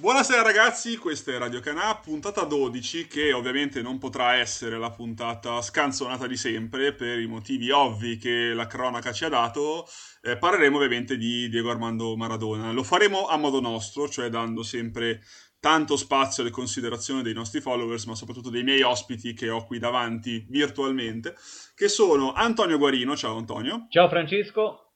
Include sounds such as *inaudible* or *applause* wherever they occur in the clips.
Buonasera ragazzi, questa è Radio Canà, puntata 12 che ovviamente non potrà essere la puntata scanzonata di sempre per i motivi ovvi che la cronaca ci ha dato. Eh, parleremo ovviamente di Diego Armando Maradona. Lo faremo a modo nostro, cioè dando sempre tanto spazio alle considerazioni dei nostri followers, ma soprattutto dei miei ospiti che ho qui davanti virtualmente, che sono Antonio Guarino. Ciao Antonio. Ciao Francesco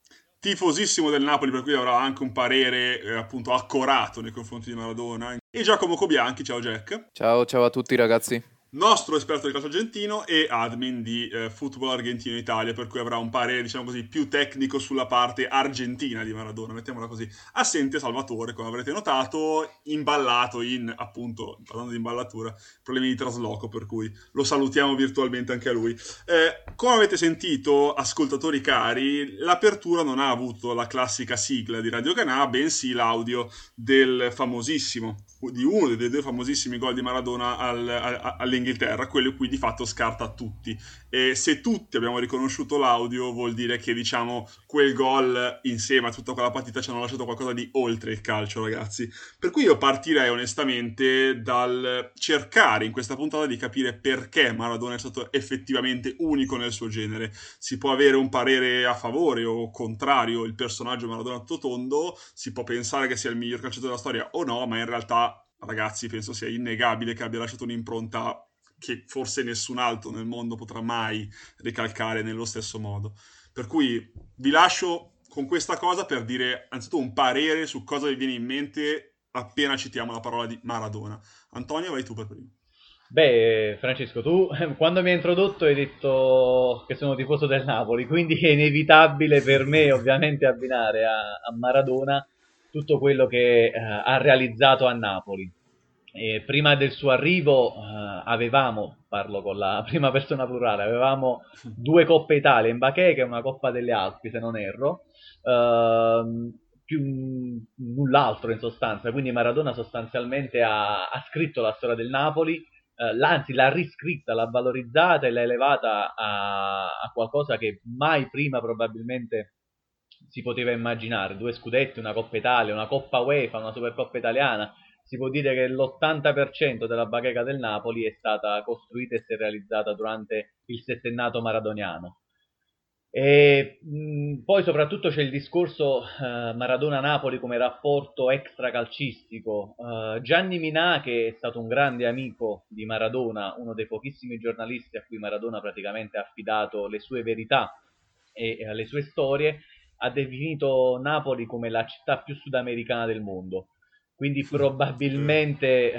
tifosissimo del Napoli, per cui avrà anche un parere eh, appunto accorato nei confronti di Maradona. E Giacomo Cobianchi, ciao Jack. Ciao, ciao a tutti ragazzi nostro esperto di calcio argentino e admin di eh, Football Argentino Italia, per cui avrà un parere, diciamo così, più tecnico sulla parte argentina di Maradona, mettiamola così. Assente Salvatore, come avrete notato, imballato in, appunto, parlando di imballatura, problemi di trasloco, per cui lo salutiamo virtualmente anche a lui. Eh, come avete sentito, ascoltatori cari, l'apertura non ha avuto la classica sigla di Radio Canà, bensì l'audio del famosissimo, di uno dei due famosissimi gol di Maradona al, al, all'inizio Inghilterra, quello qui di fatto scarta tutti. E se tutti abbiamo riconosciuto l'audio, vuol dire che diciamo quel gol insieme a tutta quella partita ci hanno lasciato qualcosa di oltre il calcio, ragazzi. Per cui io partirei onestamente dal cercare in questa puntata di capire perché Maradona è stato effettivamente unico nel suo genere. Si può avere un parere a favore o contrario, il personaggio Maradona totondo, si può pensare che sia il miglior calciatore della storia o no, ma in realtà ragazzi, penso sia innegabile che abbia lasciato un'impronta che forse nessun altro nel mondo potrà mai ricalcare nello stesso modo. Per cui vi lascio con questa cosa per dire anzitutto un parere su cosa vi viene in mente appena citiamo la parola di Maradona. Antonio, vai tu per primo. Beh, Francesco, tu *laughs* quando mi hai introdotto hai detto che sono tifoso del Napoli, quindi è inevitabile per me ovviamente abbinare a, a Maradona tutto quello che eh, ha realizzato a Napoli. E prima del suo arrivo eh, avevamo, parlo con la *laughs* prima persona plurale, avevamo due Coppe Italia in bacheca e una Coppa delle Alpi, se non erro, eh, più null'altro in sostanza. Quindi Maradona sostanzialmente ha, ha scritto la storia del Napoli, eh, anzi l'ha riscritta, l'ha valorizzata e l'ha elevata a, a qualcosa che mai prima probabilmente si poteva immaginare. Due scudetti, una Coppa Italia, una Coppa UEFA, una Supercoppa italiana si può dire che l'80% della bacheca del Napoli è stata costruita e si è realizzata durante il settennato maradoniano. E, mh, poi soprattutto c'è il discorso uh, Maradona-Napoli come rapporto extracalcistico. Uh, Gianni Minà, che è stato un grande amico di Maradona, uno dei pochissimi giornalisti a cui Maradona praticamente ha affidato le sue verità e uh, le sue storie, ha definito Napoli come la città più sudamericana del mondo quindi probabilmente eh,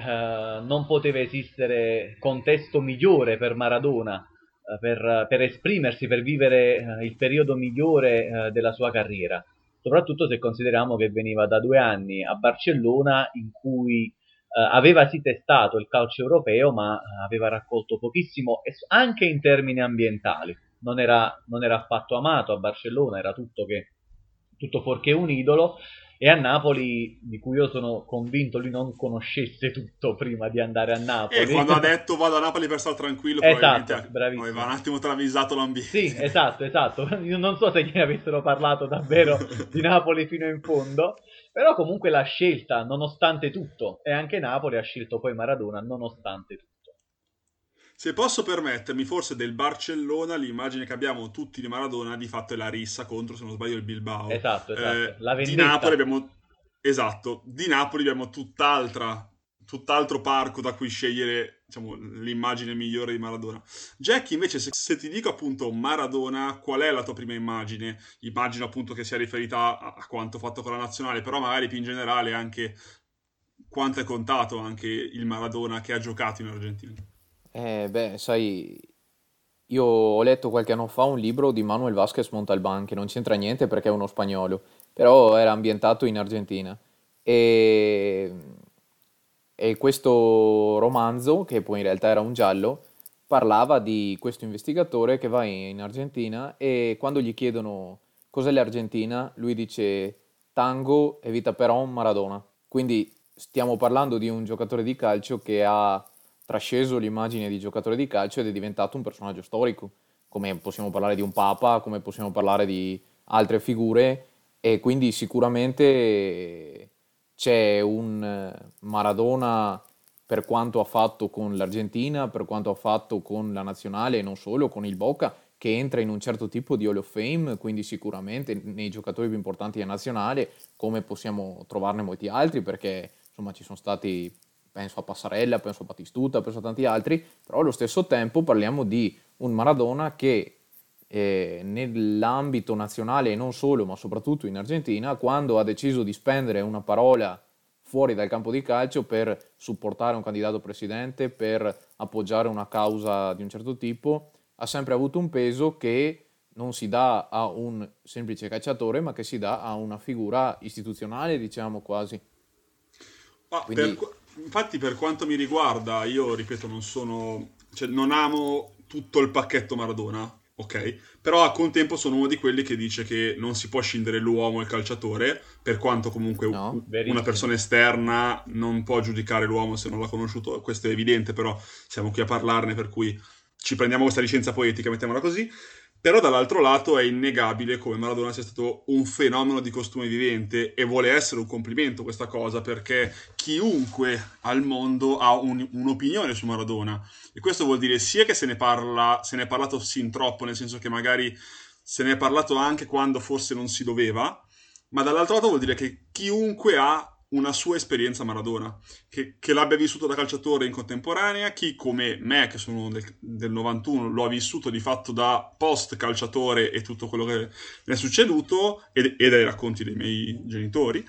non poteva esistere contesto migliore per Maradona eh, per, per, esprimersi, per vivere eh, il periodo migliore della sua carriera, soprattutto se consideriamo che veniva da due anni a Barcellona in cui aveva sì testato il calcio europeo ma aveva raccolto pochissimo anche in termini ambientali, non era, non era affatto amato a Barcellona, era tutto, che, tutto fuorché un idolo, e a Napoli, di cui io sono convinto lui non conoscesse tutto prima di andare a Napoli. E quando ha *laughs* detto vado a Napoli per stare tranquillo, esatto, probabilmente aveva un attimo travisato l'ambiente. Sì, *laughs* esatto, esatto. Io non so se gli avessero parlato davvero di Napoli fino in fondo, però comunque l'ha scelta nonostante tutto e anche Napoli ha scelto poi Maradona nonostante tutto. Se posso permettermi, forse del Barcellona, l'immagine che abbiamo tutti di Maradona di fatto è la rissa contro, se non sbaglio, il Bilbao. Esatto, esatto. Eh, la di Napoli abbiamo... Esatto, di Napoli abbiamo tutt'altra, tutt'altro parco da cui scegliere diciamo, l'immagine migliore di Maradona. Jack, invece, se, se, ti dico appunto Maradona, qual è la tua prima immagine? Immagino appunto che sia riferita a, a quanto fatto con la nazionale, però magari più in generale anche quanto è contato anche il Maradona che ha giocato in Argentina. Eh, beh, sai, io ho letto qualche anno fa un libro di Manuel Vázquez Montalbán, che non c'entra niente perché è uno spagnolo, però era ambientato in Argentina. E, e questo romanzo, che poi in realtà era un giallo, parlava di questo investigatore che va in Argentina e quando gli chiedono cos'è l'Argentina, lui dice tango e vita però Maradona. Quindi stiamo parlando di un giocatore di calcio che ha trasceso l'immagine di giocatore di calcio ed è diventato un personaggio storico, come possiamo parlare di un papa, come possiamo parlare di altre figure e quindi sicuramente c'è un Maradona per quanto ha fatto con l'Argentina, per quanto ha fatto con la nazionale e non solo, con il Boca, che entra in un certo tipo di Hall of Fame, quindi sicuramente nei giocatori più importanti della nazionale, come possiamo trovarne molti altri, perché insomma ci sono stati, penso a Passarella, penso a Battistuta, penso a tanti altri, però allo stesso tempo parliamo di un Maradona che eh, nell'ambito nazionale e non solo, ma soprattutto in Argentina, quando ha deciso di spendere una parola fuori dal campo di calcio per supportare un candidato presidente, per appoggiare una causa di un certo tipo, ha sempre avuto un peso che non si dà a un semplice calciatore, ma che si dà a una figura istituzionale, diciamo quasi. Quindi... per, infatti, per quanto mi riguarda, io ripeto, non sono, cioè, non amo tutto il pacchetto Maradona, ok? Però a contempo sono uno di quelli che dice che non si può scindere l'uomo e il calciatore, per quanto comunque no, una persona esterna non può giudicare l'uomo se non l'ha conosciuto, questo è evidente, però siamo qui a parlarne, per cui ci prendiamo questa licenza poetica, mettiamola così. Però dall'altro lato è innegabile come Maradona sia stato un fenomeno di costume vivente e vuole essere un complimento questa cosa perché chiunque al mondo ha un, un'opinione su Maradona. E questo vuol dire sia che se ne parla, se ne è parlato sin troppo, nel senso che magari se ne è parlato anche quando forse non si doveva, ma dall'altro lato vuol dire che chiunque ha una sua esperienza Maradona, che, che, l'abbia vissuto da calciatore in contemporanea, chi come me, che sono del, del 91, lo ha vissuto di fatto da post calciatore e tutto quello che ne è succeduto, e, e dai racconti dei miei genitori,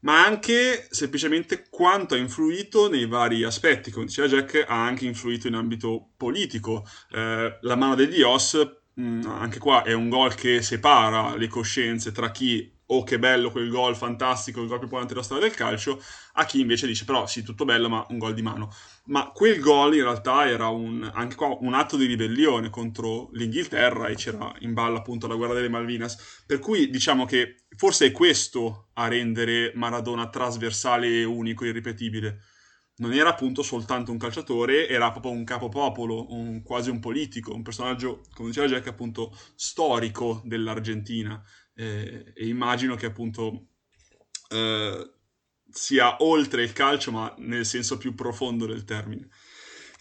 ma anche semplicemente quanto ha influito nei vari aspetti. Come diceva Jack, ha anche influito in ambito politico. Eh, la mano del Dios, mh, anche qua, è un gol che separa le coscienze tra chi oh che bello quel gol fantastico, il gol più importante della storia del calcio, a chi invece dice però sì tutto bello ma un gol di mano. Ma quel gol in realtà era un, anche qua un atto di ribellione contro l'Inghilterra e c'era in ballo appunto la guerra delle Malvinas, per cui diciamo che forse è questo a rendere Maradona trasversale e unico, irripetibile. Non era appunto soltanto un calciatore, era proprio un capopopolo, un, quasi un politico, un personaggio, come diceva Jack, appunto storico dell'Argentina eh, e immagino che appunto eh, sia oltre il calcio, ma nel senso più profondo del termine.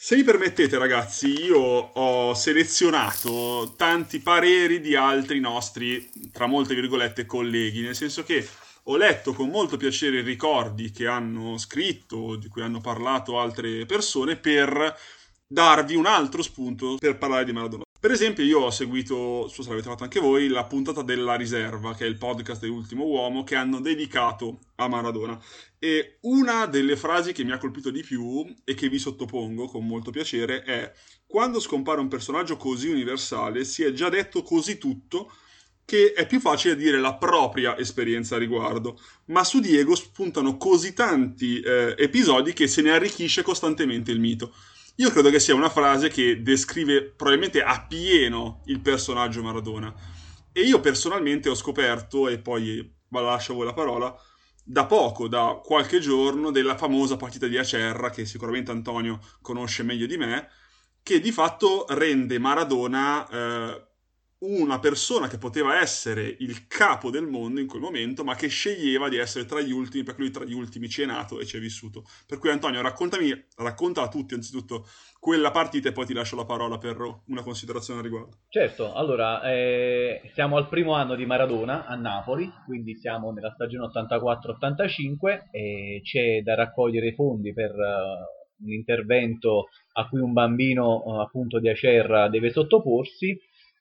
Se mi permettete, ragazzi, io ho selezionato tanti pareri di altri nostri, tra molte virgolette, colleghi, nel senso che ho letto con molto piacere i ricordi che hanno scritto, di cui hanno parlato altre persone, per darvi un altro spunto per parlare di Maradona. Per esempio, io ho seguito, so se l'avete fatto anche voi, la puntata della riserva, che è il podcast dell'ultimo uomo, che hanno dedicato a Maradona. E una delle frasi che mi ha colpito di più e che vi sottopongo con molto piacere è: Quando scompare un personaggio così universale, si è già detto così tutto che è più facile dire la propria esperienza a riguardo. Ma su Diego spuntano così tanti eh, episodi che se ne arricchisce costantemente il mito. Io credo che sia una frase che descrive probabilmente a pieno il personaggio Maradona. E io personalmente ho scoperto, e poi lascio a voi la parola, da poco, da qualche giorno, della famosa partita di Acerra, che sicuramente Antonio conosce meglio di me, che di fatto rende Maradona eh, una persona che poteva essere il capo del mondo in quel momento, ma che sceglieva di essere tra gli ultimi, perché lui tra gli ultimi ci è nato e ci è vissuto. Per cui Antonio, raccontami, racconta a tutti anzitutto quella partita e poi ti lascio la parola per una considerazione al riguardo. Certo, allora, eh, siamo al primo anno di Maradona a Napoli, quindi siamo nella stagione 84-85 e c'è da raccogliere fondi per uh, un intervento a cui un bambino uh, appunto di Acerra deve sottoporsi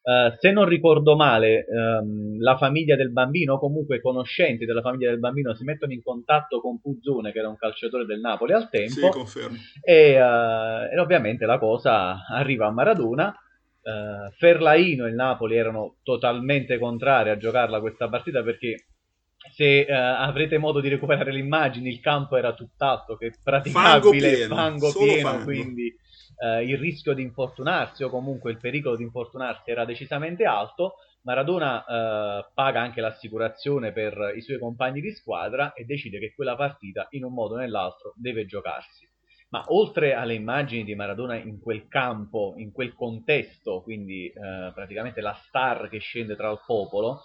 Uh, se non ricordo male, um, la famiglia del bambino, o comunque conoscenti della famiglia del bambino, si mettono in contatto con Puzzone, che era un calciatore del Napoli al tempo. Sì. E, uh, e ovviamente la cosa arriva a Maradona. Uh, Ferlaino e il Napoli erano totalmente contrari a giocarla questa partita perché se avrete modo di recuperare le immagini, il campo era tutt'altro che praticabile, fango pieno, fango pieno quindi eh, il rischio di infortunarsi o comunque il pericolo di infortunarsi era decisamente alto, Maradona eh, paga anche l'assicurazione per i suoi compagni di squadra e decide che quella partita in un modo o nell'altro deve giocarsi. Ma oltre alle immagini di Maradona in quel campo, in quel contesto, quindi eh, praticamente la star che scende tra il popolo,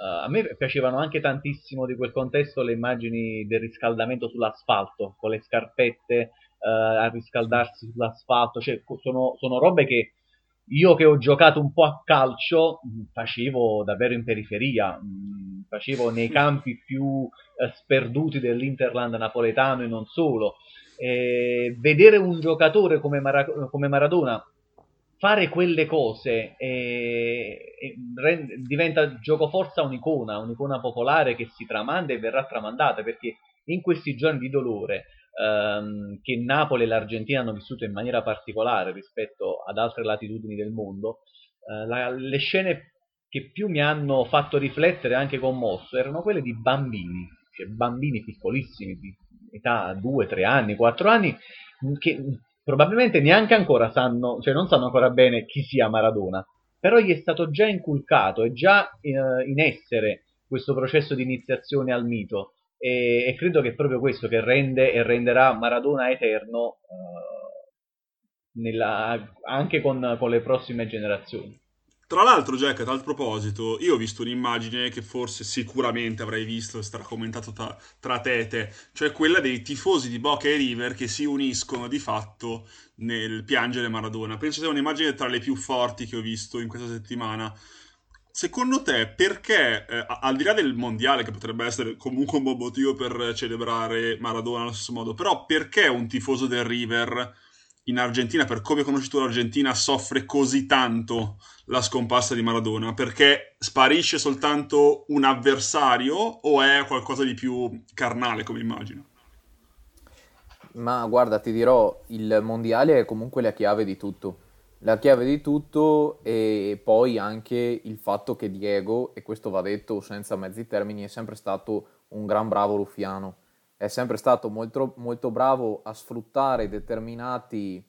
eh, a me piacevano anche tantissimo di quel contesto le immagini del riscaldamento sull'asfalto, con le scarpette eh, a riscaldarsi sull'asfalto, cioè sono, sono robe che io che ho giocato un po' a calcio facevo davvero in periferia, facevo nei campi più eh, sperduti dell'Interland napoletano e non solo. E vedere un giocatore come, Mara- come Maradona fare quelle cose e, e rend- diventa gioco forza un'icona, un'icona popolare che si tramanda e verrà tramandata perché in questi giorni di dolore ehm, che Napoli e l'Argentina hanno vissuto in maniera particolare rispetto ad altre latitudini del mondo, eh, la, le scene che più mi hanno fatto riflettere e anche commosso erano quelle di bambini, cioè bambini piccolissimi, di età 2, 3 anni, 4 anni, che probabilmente neanche ancora sanno, cioè non sanno ancora bene chi sia Maradona, però gli è stato già inculcato, è già eh, in essere questo processo di iniziazione al mito e, e, credo che è proprio questo che rende e renderà Maradona eterno uh, nella, anche con, con, le prossime generazioni. Tra l'altro, Jack, a tal proposito, io ho visto un'immagine che forse sicuramente avrai visto e sarà commentato tra, tra tete, cioè quella dei tifosi di Boca e River che si uniscono di fatto nel piangere Maradona. Penso sia un'immagine tra le più forti che ho visto in questa settimana Secondo te, perché, eh, al di là del mondiale, che potrebbe essere comunque un buon motivo per celebrare Maradona allo stesso modo, però perché un tifoso del River in Argentina, per come hai conosciuto l'Argentina, soffre così tanto la scomparsa di Maradona? Perché sparisce soltanto un avversario o è qualcosa di più carnale, come immagino? Ma guarda, ti dirò, il mondiale è comunque la chiave di tutto la chiave di tutto e poi anche il fatto che Diego, e questo va detto senza mezzi termini, è sempre stato un gran bravo ruffiano. È sempre stato molto, molto bravo a sfruttare determinati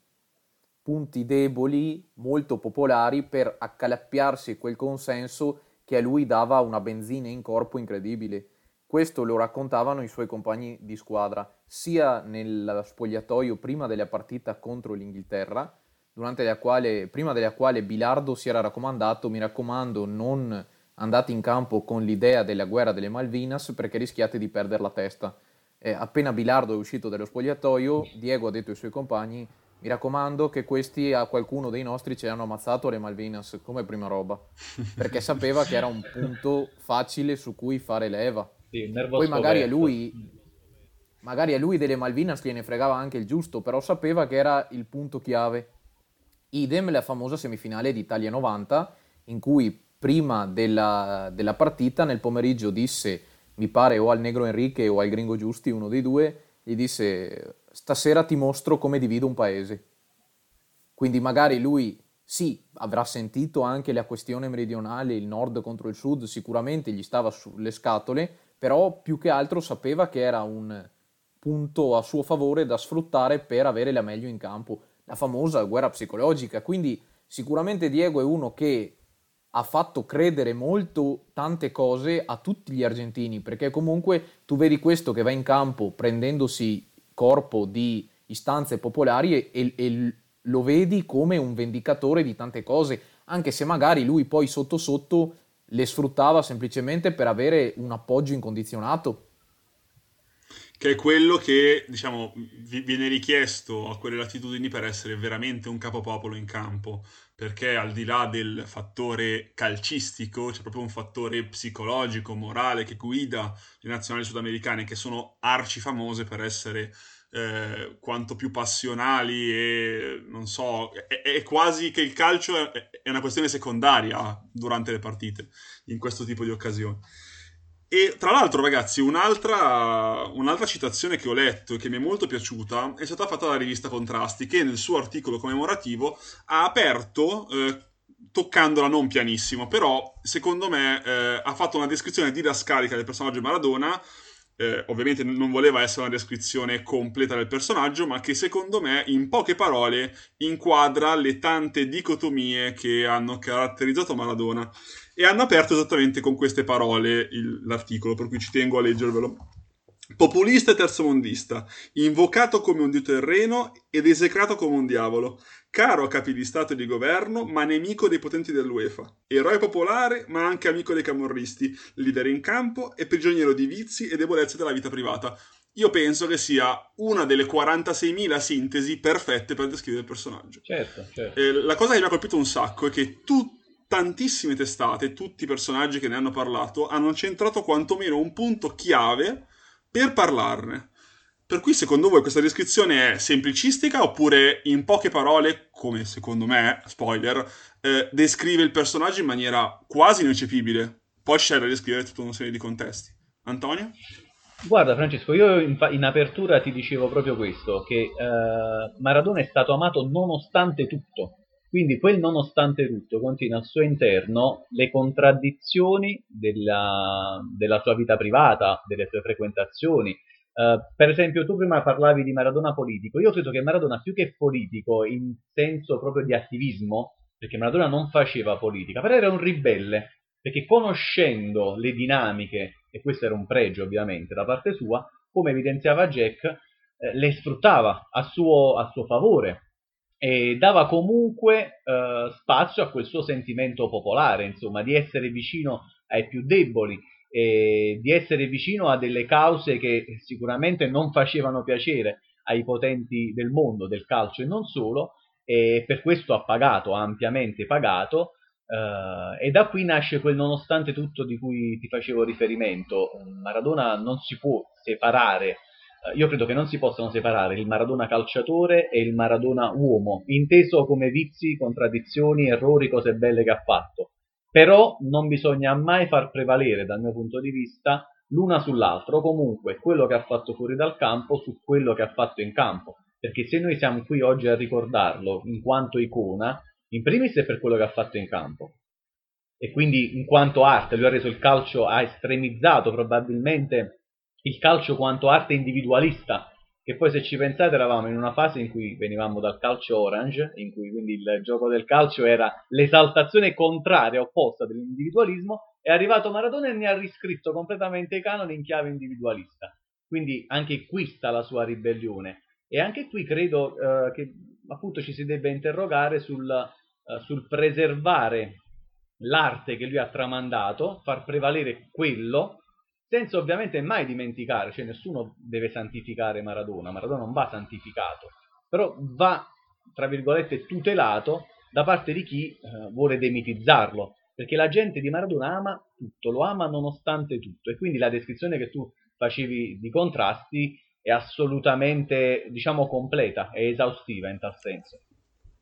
punti deboli, molto popolari, per accalappiarsi quel consenso che a lui dava una benzina in corpo incredibile. Questo lo raccontavano i suoi compagni di squadra, sia nel spogliatoio prima della partita contro l'Inghilterra, durante la quale, prima della quale Bilardo si era raccomandato, mi raccomando, non andate in campo con l'idea della guerra delle Malvinas perché rischiate di perdere la testa. Eh, appena Bilardo è uscito dallo spogliatoio, Diego ha detto ai suoi compagni, mi raccomando che questi a qualcuno dei nostri ce l'hanno ammazzato alle Malvinas come prima roba, *laughs* perché sapeva che era un punto facile su cui fare leva. Sì, Poi magari a lui magari a lui delle Malvinas gliene fregava anche il giusto, però sapeva che era il punto chiave Idem la famosa semifinale di Italia 90, in cui prima della, della, partita, nel pomeriggio, disse, mi pare o al Negro Enrique o al Gringo Giusti, uno dei due, gli disse, stasera ti mostro come divido un paese. Quindi magari lui, sì, avrà sentito anche la questione meridionale, il nord contro il sud, sicuramente gli stava sulle scatole, però più che altro sapeva che era un punto a suo favore da sfruttare per avere la meglio in campo la famosa guerra psicologica. Quindi sicuramente Diego è uno che ha fatto credere molto tante cose a tutti gli argentini, perché comunque tu vedi questo che va in campo prendendosi corpo di istanze popolari e, e lo vedi come un vendicatore di tante cose, anche se magari lui poi sotto sotto le sfruttava semplicemente per avere un appoggio incondizionato che è quello che diciamo viene richiesto a quelle latitudini per essere veramente un capopopolo in campo perché al di là del fattore calcistico c'è proprio un fattore psicologico, morale che guida le nazionali sudamericane che sono arci famose per essere eh, quanto più passionali e non so, è, è, quasi che il calcio è, è una questione secondaria durante le partite in questo tipo di occasioni. E tra l'altro, ragazzi, un'altra, un'altra, citazione che ho letto e che mi è molto piaciuta è stata fatta dalla rivista Contrasti, che nel suo articolo commemorativo ha aperto, eh, toccandola non pianissimo, però secondo me eh, ha fatto una descrizione didascalica del personaggio Maradona eh, ovviamente non voleva essere una descrizione completa del personaggio, ma che secondo me in poche parole inquadra le tante dicotomie che hanno caratterizzato Maradona e hanno aperto esattamente con queste parole il, l'articolo, per cui ci tengo a leggervelo. Populista e terzomondista, invocato come un dio terreno ed esecrato come un diavolo, caro a capi di Stato e di governo, ma nemico dei potenti dell'UEFA, eroe popolare, ma anche amico dei camorristi, leader in campo e prigioniero di vizi e debolezze della vita privata. Io penso che sia una delle 46.000 sintesi perfette per descrivere il personaggio. Certo, certo. Eh, la cosa che mi ha colpito un sacco è che tu, tantissime testate, tutti i personaggi che ne hanno parlato, hanno centrato quantomeno un punto chiave per parlarne. Per cui secondo voi questa descrizione è semplicistica oppure in poche parole, come secondo me, spoiler, eh, descrive il personaggio in maniera quasi ineccepibile? Poi c'è da descrivere tutta una serie di contesti. Antonio? Guarda Francesco, io in, in apertura ti dicevo proprio questo, che eh, Maradona è stato amato nonostante tutto. Quindi quel nonostante tutto contiene al suo interno le contraddizioni della, della sua vita privata, delle sue frequentazioni. Uh, per esempio, tu prima parlavi di Maradona politico. Io credo che Maradona, più che politico, in senso proprio di attivismo, perché Maradona non faceva politica, però era un ribelle, perché conoscendo le dinamiche, e questo era un pregio ovviamente da parte sua, come evidenziava Jack, eh, le sfruttava a suo, a suo favore e dava comunque eh, spazio a quel suo sentimento popolare, insomma, di essere vicino ai più deboli, e di essere vicino a delle cause che sicuramente non facevano piacere ai potenti del mondo, del calcio e non solo, e per questo ha pagato, ha ampiamente pagato, eh, e da qui nasce quel nonostante tutto di cui ti facevo riferimento. Maradona non si può separare eh, io credo che non si possano separare il Maradona calciatore e il Maradona uomo, inteso come vizi, contraddizioni, errori, cose belle che ha fatto. Però non bisogna mai far prevalere, dal mio punto di vista, l'una sull'altra, o comunque quello che ha fatto fuori dal campo su quello che ha fatto in campo. Perché se noi siamo qui oggi a ricordarlo in quanto icona, in primis è per quello che ha fatto in campo. E quindi in quanto arte, lui ha reso il calcio, ha estremizzato probabilmente il calcio quanto arte individualista, che poi se ci pensate eravamo in una fase in cui venivamo dal calcio orange, in cui quindi il gioco del calcio era l'esaltazione contraria, opposta dell'individualismo, è arrivato Maradona e ne ha riscritto completamente i canoni in chiave individualista. Quindi anche qui sta la sua ribellione. E anche qui credo eh, che appunto ci si debba interrogare sul, eh, sul preservare l'arte che lui ha tramandato, far prevalere quello senza ovviamente mai dimenticare, cioè nessuno deve santificare Maradona, Maradona non va santificato, però va, tra virgolette, tutelato da parte di chi eh, vuole demitizzarlo, perché la gente di Maradona ama tutto, lo ama nonostante tutto, e quindi la descrizione che tu facevi di contrasti è assolutamente, diciamo, completa, è esaustiva in tal senso.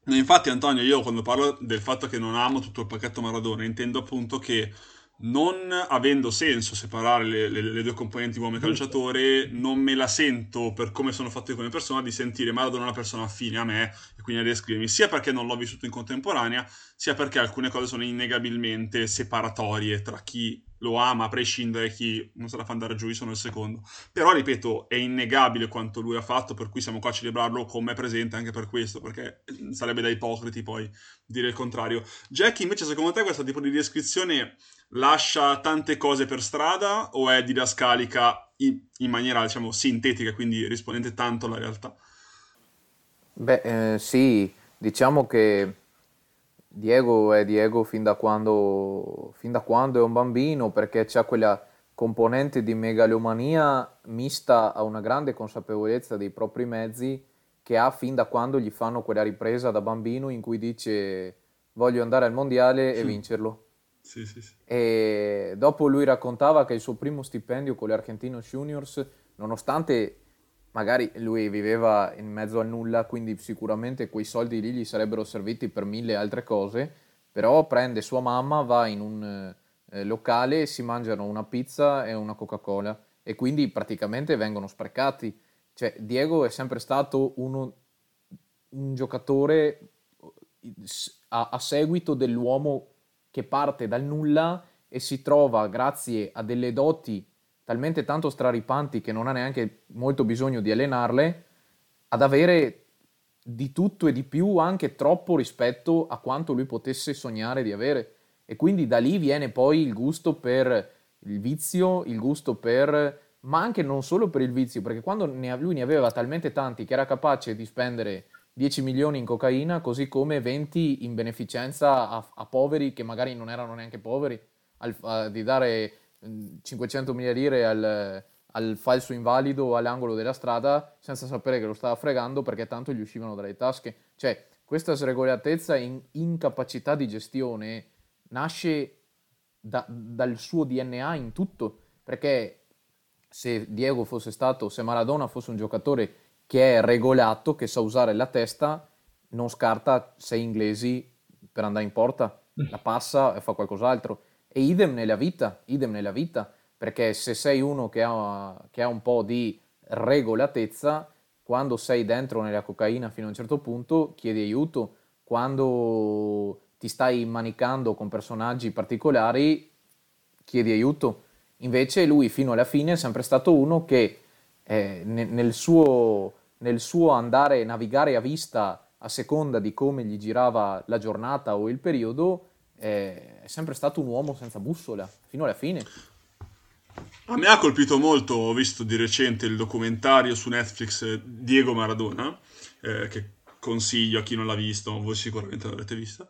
Infatti Antonio, io quando parlo del fatto che non amo tutto il pacchetto Maradona, intendo appunto che non avendo senso separare le, le, le due componenti uomo e calciatore, non me la sento per come sono fatto io come persona di sentire Maradona una persona affine a me e quindi a descrivermi, sia perché non l'ho vissuto in contemporanea, sia perché alcune cose sono innegabilmente separatorie tra chi lo ama a prescindere chi non se la fa andare giù, io sono il secondo. Però, ripeto, è innegabile quanto lui ha fatto, per cui siamo qua a celebrarlo con me presente anche per questo, perché sarebbe da ipocriti poi dire il contrario. Jack, invece, secondo te questo tipo di descrizione lascia tante cose per strada o è didascalica in, in maniera, diciamo, sintetica, quindi rispondente tanto alla realtà? Beh, eh, sì, diciamo che Diego è Diego fin da quando, fin da quando è un bambino perché c'ha quella componente di megalomania mista a una grande consapevolezza dei propri mezzi che ha fin da quando gli fanno quella ripresa da bambino in cui dice voglio andare al mondiale e vincerlo. Sì, sì, sì. E dopo lui raccontava che il suo primo stipendio con le Argentinos Juniors, nonostante magari lui viveva in mezzo al nulla, quindi sicuramente quei soldi lì gli sarebbero serviti per mille altre cose, però prende sua mamma, va in un eh, locale, si mangiano una pizza e una Coca-Cola e quindi praticamente vengono sprecati. Cioè, Diego è sempre stato uno, un giocatore a, a seguito dell'uomo che parte dal nulla e si trova grazie a delle doti talmente tanto straripanti che non ha neanche molto bisogno di allenarle, ad avere di tutto e di più anche troppo rispetto a quanto lui potesse sognare di avere. E quindi da lì viene poi il gusto per il vizio, il gusto per... ma anche non solo per il vizio, perché quando ne, lui ne aveva talmente tanti che era capace di spendere 10 milioni in cocaina, così come 20 in beneficenza a, a poveri che magari non erano neanche poveri, al, a, di dare 500 mila lire al, al falso invalido all'angolo della strada senza sapere che lo stava fregando perché tanto gli uscivano dalle tasche. Cioè, questa sregolatezza e in, incapacità di gestione nasce da, dal suo DNA in tutto, perché se Diego fosse stato, se Maradona fosse un giocatore che è regolato, che sa usare la testa, non scarta sei inglesi per andare in porta, la passa e fa qualcos'altro. E idem nella vita, idem nella vita, perché se sei uno che ha, che ha un po' di regolatezza, quando sei dentro nella cocaina fino a un certo punto chiedi aiuto, quando ti stai manicando con personaggi particolari, chiedi aiuto. Invece lui fino alla fine è sempre stato uno che eh, nel, suo, nel suo andare navigare a vista a seconda di come gli girava la giornata o il periodo, eh, è sempre stato un uomo senza bussola, fino alla fine. A me ha colpito molto, ho visto di recente il documentario su Netflix eh, Diego Maradona, eh, che consiglio a chi non l'ha visto, voi sicuramente l'avrete vista.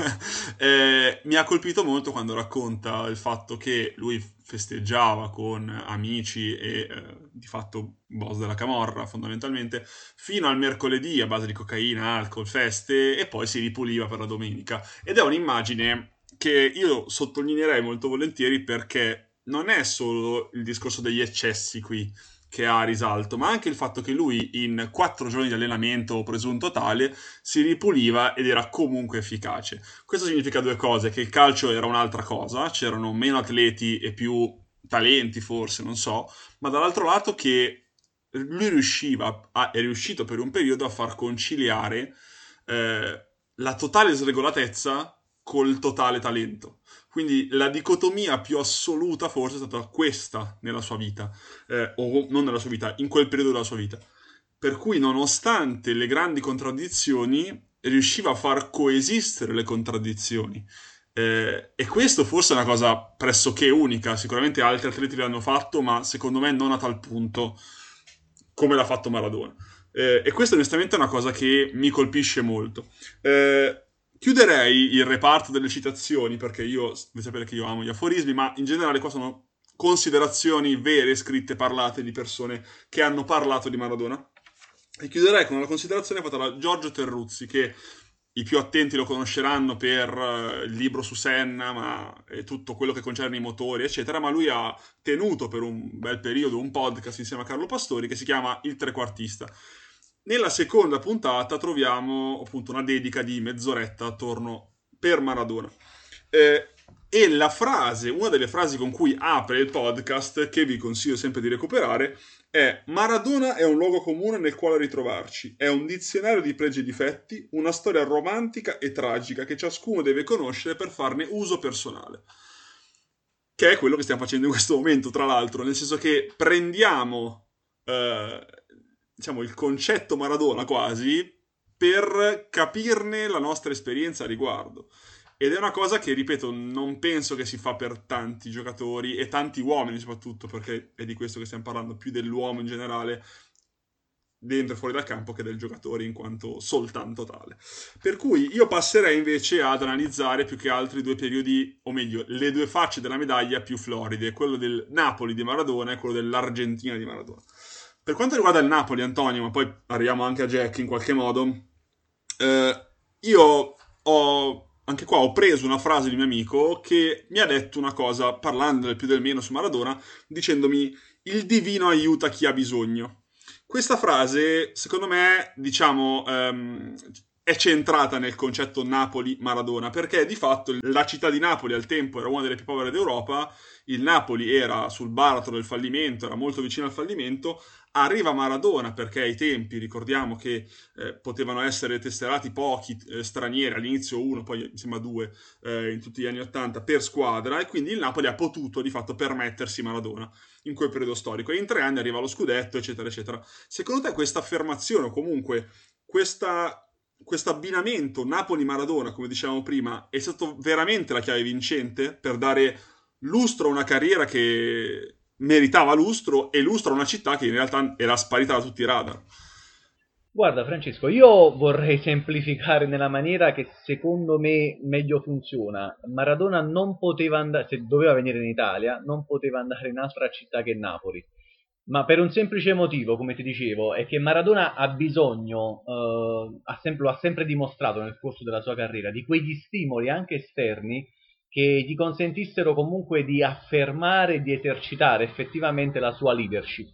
*laughs* eh, mi ha colpito molto quando racconta il fatto che lui festeggiava con amici e eh, di fatto boss della camorra fondamentalmente fino al mercoledì a base di cocaina, alcol, feste e poi si ripuliva per la domenica. Ed è un'immagine che io sottolineerei molto volentieri perché non è solo il discorso degli eccessi qui che ha risalto, ma anche il fatto che lui in quattro giorni di allenamento presunto tale si ripuliva ed era comunque efficace. Questo significa due cose, che il calcio era un'altra cosa, c'erano meno atleti e più talenti forse, non so, ma dall'altro lato che lui riusciva, a, è riuscito per un periodo a far conciliare eh, la totale sregolatezza col totale talento. Quindi la dicotomia più assoluta forse è stata questa nella sua vita, eh, o non nella sua vita, in quel periodo della sua vita. Per cui nonostante le grandi contraddizioni, riusciva a far coesistere le contraddizioni. Eh, e questo forse è una cosa pressoché unica, sicuramente altri atleti l'hanno fatto, ma secondo me non a tal punto come l'ha fatto Maradona. Eh, e questa onestamente è una cosa che mi colpisce molto. Eh, Chiuderei il reparto delle citazioni perché io, devi sapere che io amo gli aforismi, ma in generale qua sono considerazioni vere, scritte, parlate di persone che hanno parlato di Maradona. E chiuderei con una considerazione fatta da Giorgio Terruzzi, che i più attenti lo conosceranno per uh, il libro su Senna, ma e tutto quello che concerne i motori, eccetera, ma lui ha tenuto per un bel periodo un podcast insieme a Carlo Pastori che si chiama Il Trequartista nella seconda puntata troviamo appunto una dedica di mezz'oretta attorno per Maradona. Eh, e la frase, una delle frasi con cui apre il podcast, che vi consiglio sempre di recuperare, è Maradona è un luogo comune nel quale ritrovarci, è un dizionario di pregi e difetti, una storia romantica e tragica che ciascuno deve conoscere per farne uso personale. Che è quello che stiamo facendo in questo momento, tra l'altro, nel senso che prendiamo eh, diciamo, il concetto Maradona quasi per capirne la nostra esperienza a riguardo. Ed è una cosa che, ripeto, non penso che si fa per tanti giocatori e tanti uomini soprattutto, perché è di questo che stiamo parlando, più dell'uomo in generale, dentro e fuori dal campo, che del giocatore in quanto soltanto tale. Per cui io passerei invece ad analizzare più che altro i due periodi, o meglio, le due facce della medaglia più floride, quello del Napoli di Maradona e quello dell'Argentina di Maradona. Per quanto riguarda il Napoli, Antonio, ma poi arriviamo anche a Jack in qualche modo, eh, io ho, anche qua ho preso una frase di mio amico che mi ha detto una cosa, parlando del più del meno su Maradona, dicendomi il divino aiuta chi ha bisogno. Questa frase, secondo me, diciamo, ehm, è centrata nel concetto Napoli-Maradona, perché di fatto la città di Napoli al tempo era una delle più povere d'Europa, il Napoli era sul baratro del fallimento, era molto vicino al fallimento, Arriva Maradona perché ai tempi ricordiamo che eh, potevano essere tesserati pochi eh, stranieri, all'inizio uno, poi mi sembra due eh, in tutti gli anni Ottanta per squadra e quindi il Napoli ha potuto di fatto permettersi Maradona in quel periodo storico e in tre anni arriva lo scudetto eccetera eccetera. Secondo te questa affermazione o comunque questo abbinamento Napoli-Maradona come dicevamo prima è stato veramente la chiave vincente per dare lustro a una carriera che meritava lustro e lustro a una città che in realtà era sparita da tutti i radar. Guarda Francesco, io vorrei *laughs* semplificare nella maniera che secondo me meglio funziona. Maradona non poteva andare, se doveva venire in Italia, non poteva andare in altra città che Napoli. Ma per un semplice motivo, come ti dicevo, è che Maradona ha bisogno, eh, ha sempre, lo ha sempre dimostrato nel corso della sua carriera, di quegli stimoli anche esterni che gli consentissero comunque di affermare e di esercitare effettivamente la sua leadership.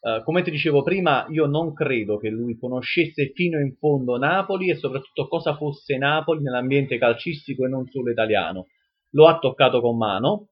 Uh, come ti dicevo prima, io non credo che lui conoscesse fino in fondo Napoli e soprattutto cosa fosse Napoli nell'ambiente calcistico e non solo italiano. Lo ha toccato con mano,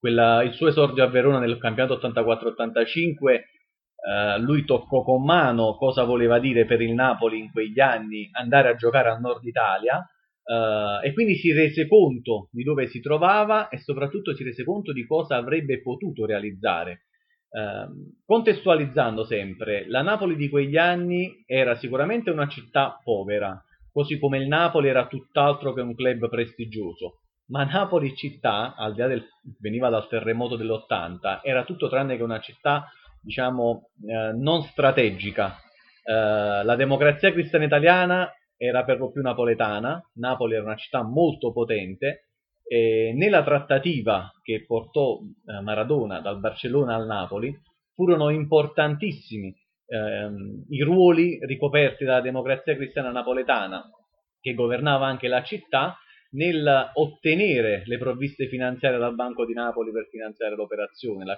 Quella, il suo esordio a Verona nel campionato 84-85, uh, lui toccò con mano cosa voleva dire per il Napoli in quegli anni andare a giocare al nord Italia, Uh, e quindi si rese conto di dove si trovava e soprattutto si rese conto di cosa avrebbe potuto realizzare. Uh, contestualizzando sempre, la Napoli di quegli anni era sicuramente una città povera, così come il Napoli era tutt'altro che un club prestigioso. Ma Napoli città, al di là del veniva dal terremoto dell'80, era tutto tranne che una città, diciamo, eh, non strategica. Eh, la democrazia cristiana italiana era per lo più napoletana, Napoli era una città molto potente, e nella trattativa che portò eh, Maradona dal Barcellona al Napoli furono importantissimi ehm, i ruoli ricoperti dalla democrazia cristiana napoletana, che governava anche la città, nel ottenere le provviste finanziarie dal Banco di Napoli per finanziare l'operazione, la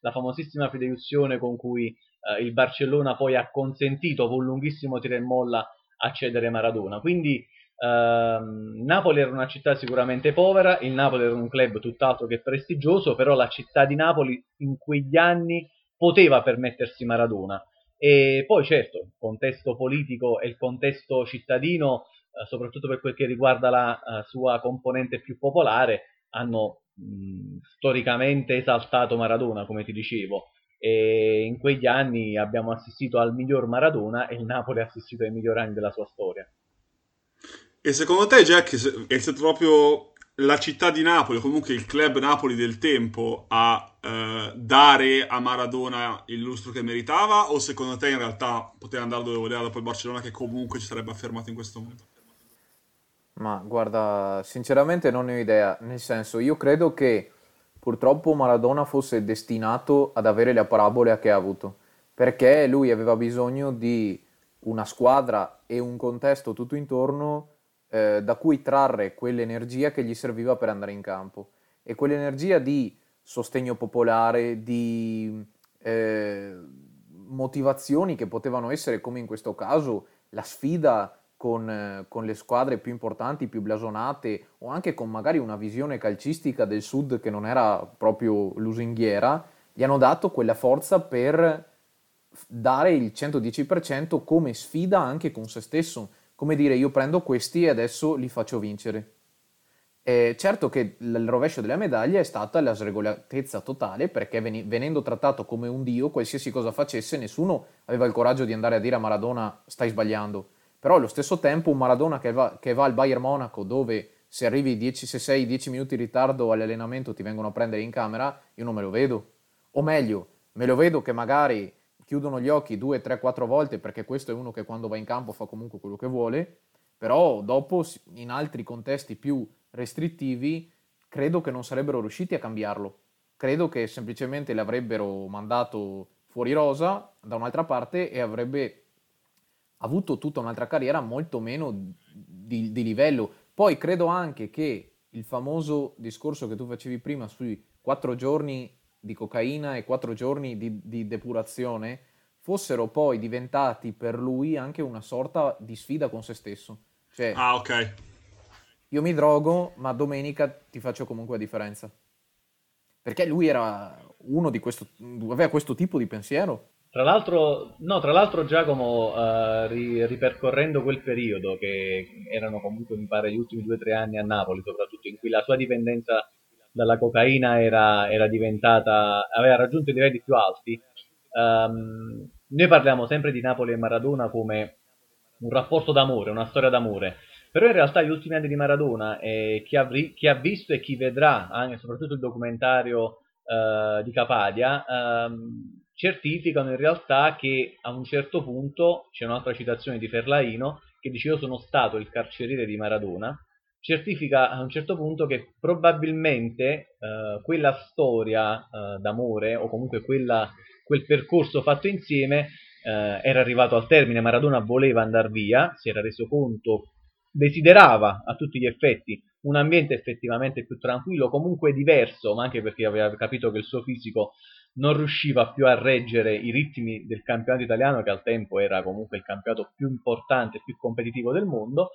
la famosissima fideiussione con cui eh, il Barcellona poi ha consentito con un lunghissimo tira e molla accedere Maradona. Quindi ehm, Napoli era una città sicuramente povera, il Napoli era un club tutt'altro che prestigioso, però la città di Napoli in quegli anni poteva permettersi Maradona. E poi certo, il contesto politico e il contesto cittadino, eh, soprattutto per quel che riguarda la uh, sua componente più popolare, hanno mh, storicamente esaltato Maradona, come ti dicevo e in quegli anni abbiamo assistito al miglior Maradona e il Napoli ha assistito ai migliori anni della sua storia. E secondo te, Jack, è stato proprio la città di Napoli, o comunque il club Napoli del tempo, a eh, dare a Maradona il lustro che meritava? O secondo te in realtà poteva andare dove voleva dopo il Barcellona, che comunque ci sarebbe affermato in questo modo? Ma guarda, sinceramente non ne ho idea. Nel senso, io credo che Purtroppo Maradona fosse destinato ad avere la parabola che ha avuto, perché lui aveva bisogno di una squadra e un contesto tutto intorno eh, da cui trarre quell'energia che gli serviva per andare in campo. E quell'energia di sostegno popolare, di eh, motivazioni che potevano essere, come in questo caso, la sfida con, con, le squadre più importanti, più blasonate o anche con magari una visione calcistica del sud che non era proprio lusinghiera, gli hanno dato quella forza per dare il 110% come sfida anche con se stesso, come dire io prendo questi e adesso li faccio vincere. E certo che il rovescio della medaglia è stata la sregolatezza totale perché venendo trattato come un dio, qualsiasi cosa facesse, nessuno aveva il coraggio di andare a dire a Maradona stai sbagliando però allo stesso tempo un Maradona che va, che va al Bayern Monaco dove se arrivi 10, se sei 10 minuti in ritardo all'allenamento ti vengono a prendere in camera, io non me lo vedo. O meglio, me lo vedo che magari chiudono gli occhi due, tre, quattro volte perché questo è uno che quando va in campo fa comunque quello che vuole, però dopo in altri contesti più restrittivi credo che non sarebbero riusciti a cambiarlo. Credo che semplicemente l'avrebbero mandato fuori rosa da un'altra parte e avrebbe avuto tutta un'altra carriera molto meno di, di, livello. Poi credo anche che il famoso discorso che tu facevi prima sui quattro giorni di cocaina e quattro giorni di, di depurazione fossero poi diventati per lui anche una sorta di sfida con se stesso. Cioè, ah, ok. Io mi drogo, ma domenica ti faccio comunque la differenza. Perché lui era uno di questo, aveva questo tipo di pensiero. Tra l'altro, no, tra l'altro Giacomo, uh, ri- ripercorrendo quel periodo, che erano comunque, mi pare, gli ultimi due o tre anni a Napoli, soprattutto in cui la sua dipendenza dalla cocaina era, era diventata, aveva raggiunto i livelli più alti, um, noi parliamo sempre di Napoli e Maradona come un rapporto d'amore, una storia d'amore, però in realtà gli ultimi anni di Maradona, eh, chi, ha, chi, ha, visto e chi vedrà, anche soprattutto il documentario uh, di Capadia, um, certificano in realtà che a un certo punto, c'è un'altra citazione di Ferlaino, che dice io sono stato il carceriere di Maradona, certifica a un certo punto che probabilmente eh, quella storia eh, d'amore o comunque quella, quel percorso fatto insieme eh, era arrivato al termine, Maradona voleva andare via, si era reso conto, desiderava a tutti gli effetti un ambiente effettivamente più tranquillo, comunque diverso, ma anche perché aveva capito che il suo fisico non riusciva più a reggere i ritmi del campionato italiano, che al tempo era comunque il campionato più importante e più competitivo del mondo,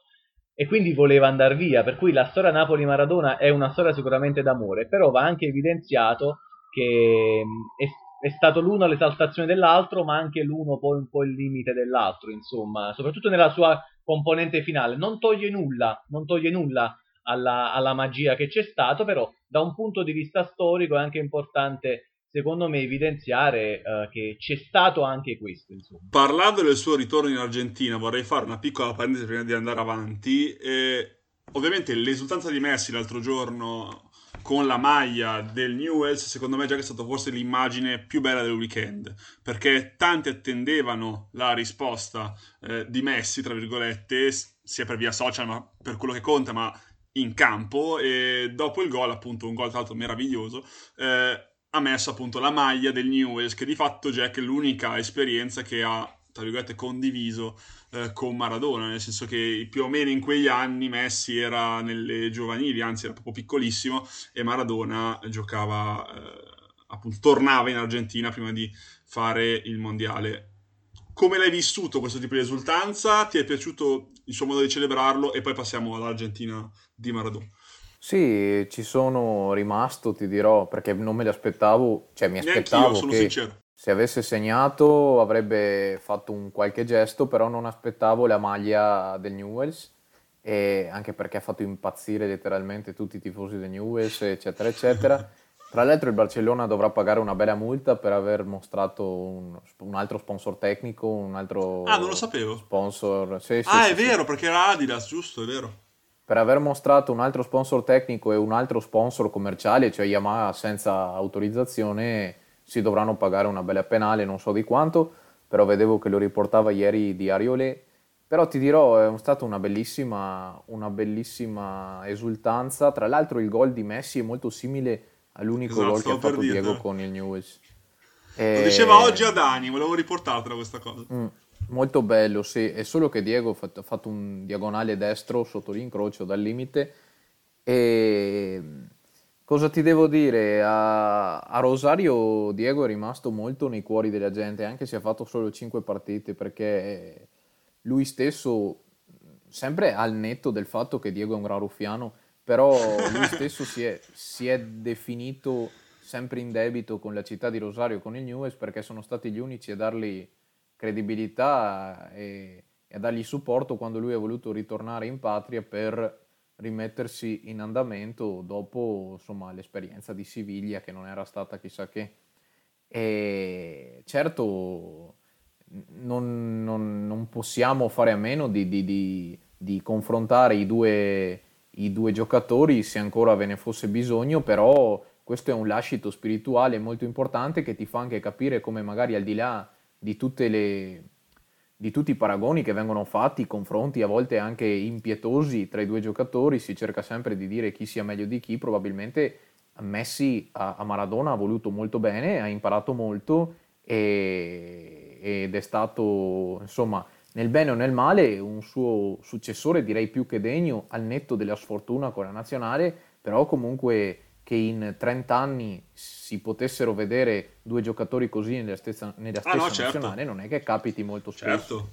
e quindi voleva andare via. Per cui la storia Napoli-Maradona è una storia sicuramente d'amore, però va anche evidenziato che è, è stato l'uno l'esaltazione dell'altro, ma anche l'uno poi un po' il limite dell'altro, insomma, soprattutto nella sua componente finale. Non toglie nulla, non toglie nulla alla, alla magia che c'è stato, però da un punto di vista storico è anche importante secondo me evidenziare uh, che c'è stato anche questo. Insomma. Parlando del suo ritorno in Argentina, vorrei fare una piccola parentesi prima di andare avanti. E, ovviamente l'esultanza di Messi l'altro giorno con la maglia del Newells, secondo me già che è stata forse l'immagine più bella del weekend, perché tanti attendevano la risposta eh, di Messi, tra virgolette, sia per via social, ma per quello che conta, ma in campo, e dopo il gol, appunto un gol tra l'altro meraviglioso, eh, ha messo appunto la maglia del Newells, che di fatto Jack è l'unica esperienza che ha tra virgolette condiviso eh, con Maradona, nel senso che più o meno in quegli anni Messi era nelle giovanili, anzi era proprio piccolissimo e Maradona giocava eh, appunto tornava in Argentina prima di fare il mondiale. Come l'hai vissuto questo tipo di esultanza? Ti è piaciuto il suo modo di celebrarlo? E poi passiamo all'Argentina di Maradona. Sì, ci sono rimasto, ti dirò, perché non me l'aspettavo, cioè mi aspettavo sono che sincero. se avesse segnato avrebbe fatto un qualche gesto, però non aspettavo la maglia del Newells, e anche perché ha fatto impazzire letteralmente tutti i tifosi del Newells, eccetera, eccetera. *laughs* Tra l'altro il Barcellona dovrà pagare una bella multa per aver mostrato un, un altro sponsor tecnico, un altro Ah, non lo sapevo. sponsor. Sì, sì, Ah, sì, è vero, perché era Adidas, giusto, è vero. Per aver mostrato un altro sponsor tecnico e un altro sponsor commerciale, cioè Yamaha senza autorizzazione, si dovranno pagare una bella penale, non so di quanto, però vedevo che lo riportava ieri Diario Le. Però ti dirò, è stata una bellissima, una bellissima esultanza. Tra l'altro il gol di Messi è molto simile all'unico Esatto, gol che ha fatto. Diego con il Newell's. Lo E- diceva oggi a Dani, volevo riportartela questa cosa. Mm, molto bello, sì. È solo che Diego ha fatto, un diagonale destro sotto l'incrocio dal limite. E cosa ti devo dire? A, a Rosario Diego è rimasto molto nei cuori della gente, anche se ha fatto solo 5 partite, perché lui stesso, sempre al netto del fatto che Diego è un gran ruffiano, però lui stesso si è, si è definito sempre in debito con la città di Rosario, con il Newell's, perché sono stati gli unici a dargli credibilità e, e a dargli supporto quando lui ha voluto ritornare in patria per rimettersi in andamento dopo insomma, l'esperienza di Siviglia che non era stata chissà che. E certo non, non- non possiamo fare a meno di, di- di- di confrontare i due, i due giocatori se ancora ve ne fosse bisogno, però questo è un lascito spirituale molto importante che ti fa anche capire come magari al di là di le, di tutti i paragoni che vengono fatti, i confronti a volte anche impietosi tra i due giocatori, si cerca sempre di dire chi sia meglio di chi, probabilmente Messi a, a Maradona ha voluto molto bene, ha imparato molto e- ed è stato, insomma, nel bene o nel male, un suo successore direi più che degno, al netto della sfortuna con la nazionale, però comunque che in 30 anni si potessero vedere due giocatori così nella stessa, nella Ah, no, stessa certo. nazionale non è che capiti molto spesso. Certo.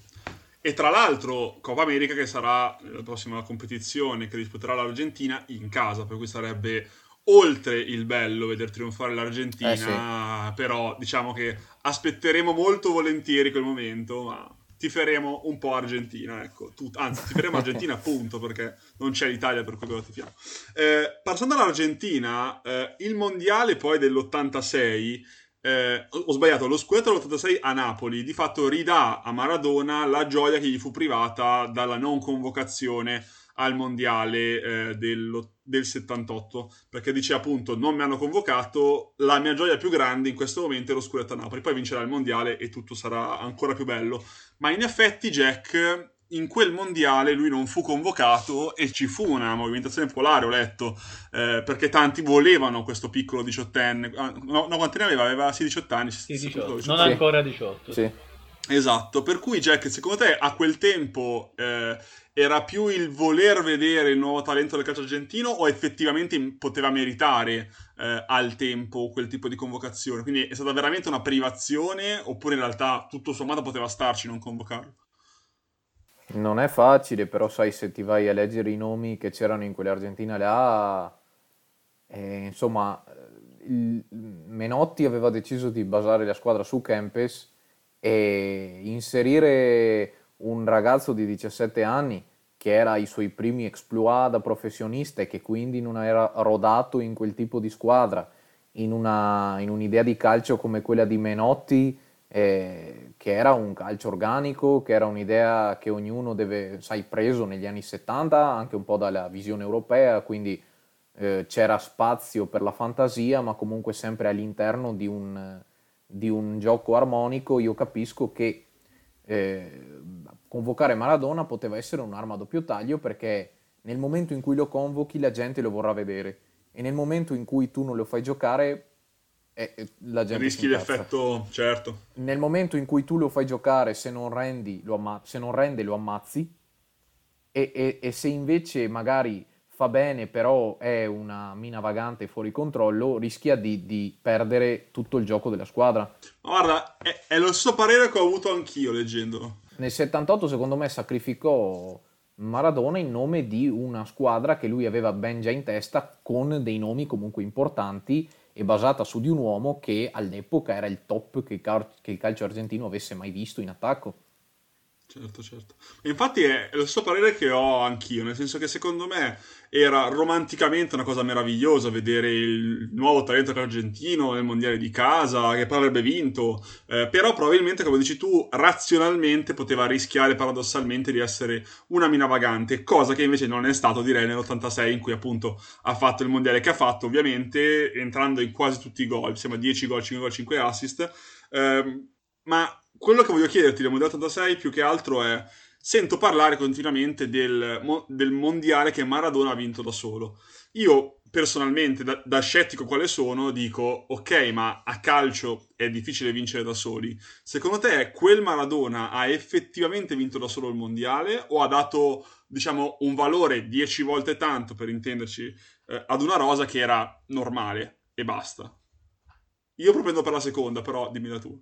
E tra l'altro Coppa America che sarà la prossima competizione che disputerà l'Argentina in casa, per cui sarebbe oltre il bello veder trionfare l'Argentina, Eh sì. però diciamo che aspetteremo molto volentieri quel momento, ma tiferemo un po' Argentina, ecco, Tut- anzi tiferemo Argentina *laughs* appunto perché non c'è l'Italia per cui lo tifiamo. Eh, passando all'Argentina, eh, il mondiale poi dell'86, eh, ho sbagliato, lo scudetto dell'86 a Napoli di fatto ridà a Maradona la gioia che gli fu privata dalla non convocazione al mondiale eh, dello- del 78 perché dice appunto non mi hanno convocato la mia gioia più grande in questo momento è lo scudetto a Napoli poi vincerà il mondiale e tutto sarà ancora più bello ma in effetti Jack in quel mondiale lui non fu convocato e ci fu una movimentazione polare ho letto eh, perché tanti volevano questo piccolo diciottenne ah, no, no quanti ne aveva? aveva sì 18 anni Sì, sì, 18. diciotto. Non Sì. ancora 18. Sì. Esatto, per cui Jack, secondo te a quel tempo eh, era più il voler vedere il nuovo talento del calcio argentino o effettivamente poteva meritare eh, al tempo quel tipo di convocazione? Quindi è stata veramente una privazione oppure in realtà tutto sommato poteva starci non convocarlo? Non è facile, però sai, se ti vai a leggere i nomi che c'erano in quell'Argentina là, eh, insomma, il- Menotti aveva deciso di basare la squadra su Kempes e inserire un ragazzo di 17 anni che era ai suoi primi exploit da professionista e che quindi non era rodato in quel tipo di squadra, in una- in un'idea di calcio come quella di Menotti, eh, che era un calcio organico, che era un'idea che ognuno deve, sai, preso negli anni 70, anche un po' dalla visione europea, quindi eh, c'era spazio per la fantasia, ma comunque sempre all'interno di un, di un gioco armonico. Io capisco che eh, convocare Maradona poteva essere un'arma a doppio taglio perché nel momento in cui lo convochi la gente lo vorrà vedere e nel momento in cui tu non lo fai giocare eh, eh, la gente Rischi l'effetto, certo. Nel momento in cui tu lo fai giocare, se non, rendi, lo amma- se non rende, lo ammazzi. E, e- e se invece magari fa bene, però è una mina vagante fuori controllo, rischia di, di perdere tutto il gioco della squadra. Ma guarda, è, è lo stesso parere che ho avuto anch'io leggendolo. Nel 78, secondo me, sacrificò Maradona in nome di una squadra che lui aveva ben già in testa, con dei nomi comunque importanti e basata su di un uomo che all'epoca era il top che il, calcio argentino avesse mai visto in attacco. Certo, certo. Infatti è lo stesso parere che ho anch'io, nel senso che secondo me era romanticamente una cosa meravigliosa vedere il nuovo talento argentino nel mondiale di casa, che poi avrebbe vinto, eh, però probabilmente, come dici tu, razionalmente poteva rischiare paradossalmente di essere una mina vagante, cosa che invece non è stato direi nell'86 in cui appunto ha fatto il mondiale che ha fatto, ovviamente entrando in quasi tutti i gol, mi sembra 10 gol, 5 gol, 5 assist, Ehm, ma quello che voglio chiederti del Mondiale 86 più che altro è, sento parlare continuamente del, del mondiale che Maradona ha vinto da solo. Io personalmente, da, da scettico quale sono, dico, ok, ma a calcio è difficile vincere da soli. Secondo te quel Maradona ha effettivamente vinto da solo il mondiale o ha dato, diciamo, un valore 10 volte tanto, per intenderci, eh, ad una rosa che era normale e basta? Io propendo per la seconda, però dimmi da tu.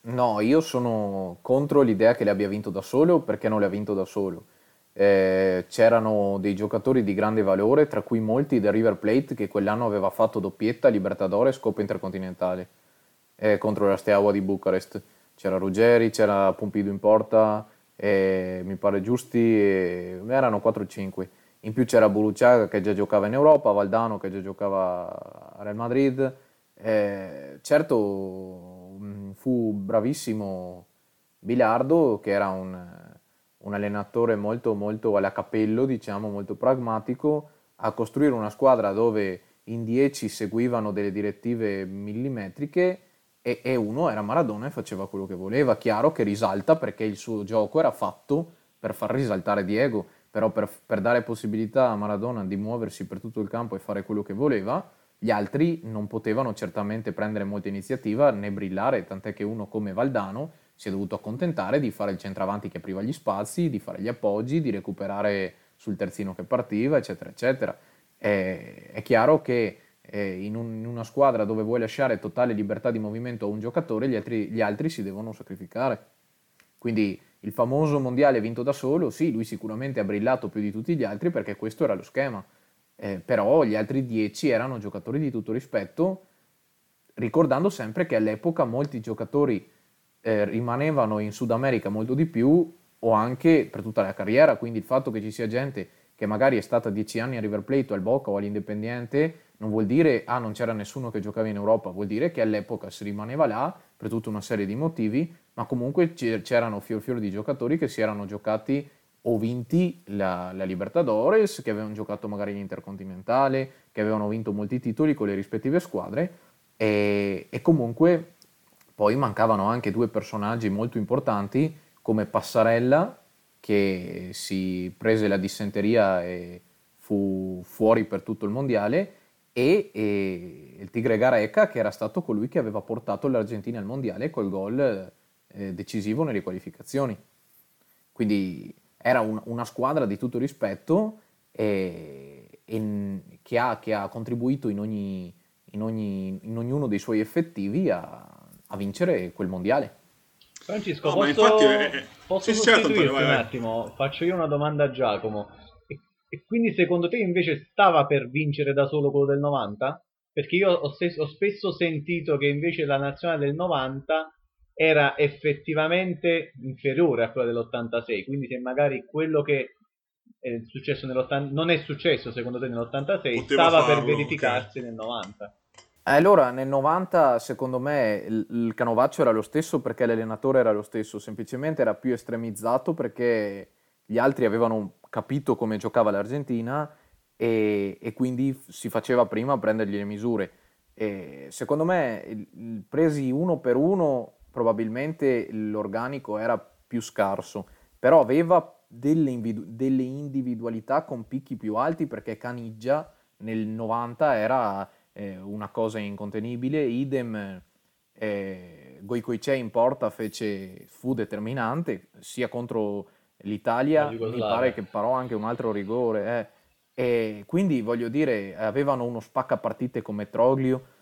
No, io sono contro l'idea che le abbia vinto da solo perché non le ha vinto da solo. Eh, c'erano dei giocatori di grande valore, tra cui molti del River Plate che quell'anno aveva fatto doppietta, Libertadores, Coppa Intercontinentale eh, contro la Steaua di Bucarest. C'era Ruggeri, c'era Pompidou in porta, eh, mi pare Giusti, erano 4-5. In più c'era Buluciaga che già giocava in Europa, Valdano che già giocava a Real Madrid. Eh, certo, mh, fu bravissimo Bilardo, che era un, un allenatore molto, molto alla capello, diciamo, molto pragmatico, a costruire una squadra dove in 10 seguivano delle direttive millimetriche e, e uno era Maradona e faceva quello che voleva. Chiaro che risalta perché il suo gioco era fatto per far risaltare Diego, però per, per dare possibilità a Maradona di muoversi per tutto il campo e fare quello che voleva, gli altri non potevano certamente prendere molta iniziativa né brillare, tant'è che uno come Valdano si è dovuto accontentare di fare il centravanti che apriva gli spazi, di fare gli appoggi, di recuperare sul terzino che partiva, eccetera, eccetera. È, è chiaro che eh, in, un- in una squadra dove vuoi lasciare totale libertà di movimento a un giocatore, gli altri, gli altri si devono sacrificare. Quindi il famoso mondiale vinto da solo, sì, lui sicuramente ha brillato più di tutti gli altri perché questo era lo schema. Eh, però gli altri 10 erano giocatori di tutto rispetto, ricordando sempre che all'epoca molti giocatori eh, rimanevano in Sud America molto di più o anche per tutta la carriera, quindi il fatto che ci sia gente che magari è stata 10 anni a River Plate o al Boca o all'Independiente non vuol dire ah non c'era nessuno che giocava in Europa, vuol dire che all'epoca si rimaneva là per tutta una serie di motivi, ma comunque c'erano fior fior di giocatori che si erano giocati o vinti la, la Libertadores, che avevano giocato magari l'Intercontinentale, che avevano vinto molti titoli con le rispettive squadre e, e comunque poi mancavano anche due personaggi molto importanti come Passarella che si prese la dissenteria e fu fuori per tutto il mondiale e, e, il Tigre Gareca che era stato colui che aveva portato l'Argentina al mondiale col gol eh, decisivo nelle qualificazioni. Quindi era un, una squadra di tutto rispetto e, e che, ha, che, ha, contribuito in, ogni, in, ogni, in, ognuno dei suoi effettivi a, a vincere quel mondiale. Francesco, no, posso, infatti, eh, posso sì, certo, un attimo? Faccio io una domanda a Giacomo. E, e, quindi secondo te invece stava per vincere da solo quello del 90? Perché io ho, ho spesso sentito che invece la nazionale del 90 era effettivamente inferiore a quella dell'86, quindi se magari quello che è successo nell'80 non è successo secondo te nell'86 Poteva stava farlo, per verificarsi okay. nel 90. Allora, nel 90 secondo me il, il canovaccio era lo stesso perché l'allenatore era lo stesso, semplicemente era più estremizzato perché gli altri avevano capito come giocava l'Argentina e, e quindi si faceva prima a prendergli le misure. E secondo me, il, presi uno per uno, probabilmente l'organico era più scarso, però aveva delle, individu- delle individualità con picchi più alti perché Caniggia nel 90 era eh, una cosa incontenibile, idem eh, Goicoechea in porta fece, fu determinante sia contro l'Italia, mi pare che parò anche un altro rigore, eh. e quindi voglio dire avevano uno spaccapartite come Troglio,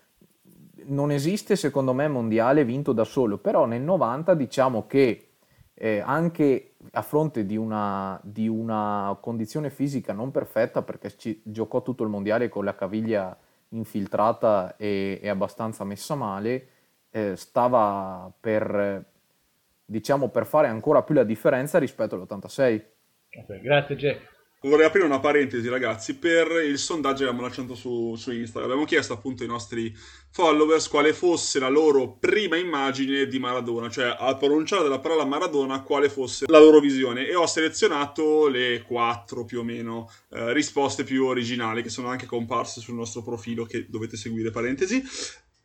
non esiste secondo me mondiale vinto da solo, però nel 90 diciamo che eh, anche a fronte di una, di una, condizione fisica non perfetta, perché ci giocò tutto il mondiale con la caviglia infiltrata e, e abbastanza messa male, eh, stava per, diciamo, per fare ancora più la differenza rispetto all'86. Okay, grazie Jack. Vorrei aprire una parentesi, ragazzi, per il sondaggio che abbiamo lanciato su, su, Instagram. Abbiamo chiesto appunto ai nostri followers quale fosse la loro prima immagine di Maradona, cioè a pronunciare della parola Maradona quale fosse la loro visione. E ho selezionato le quattro più o meno eh, risposte più originali che sono anche comparse sul nostro profilo che dovete seguire, parentesi.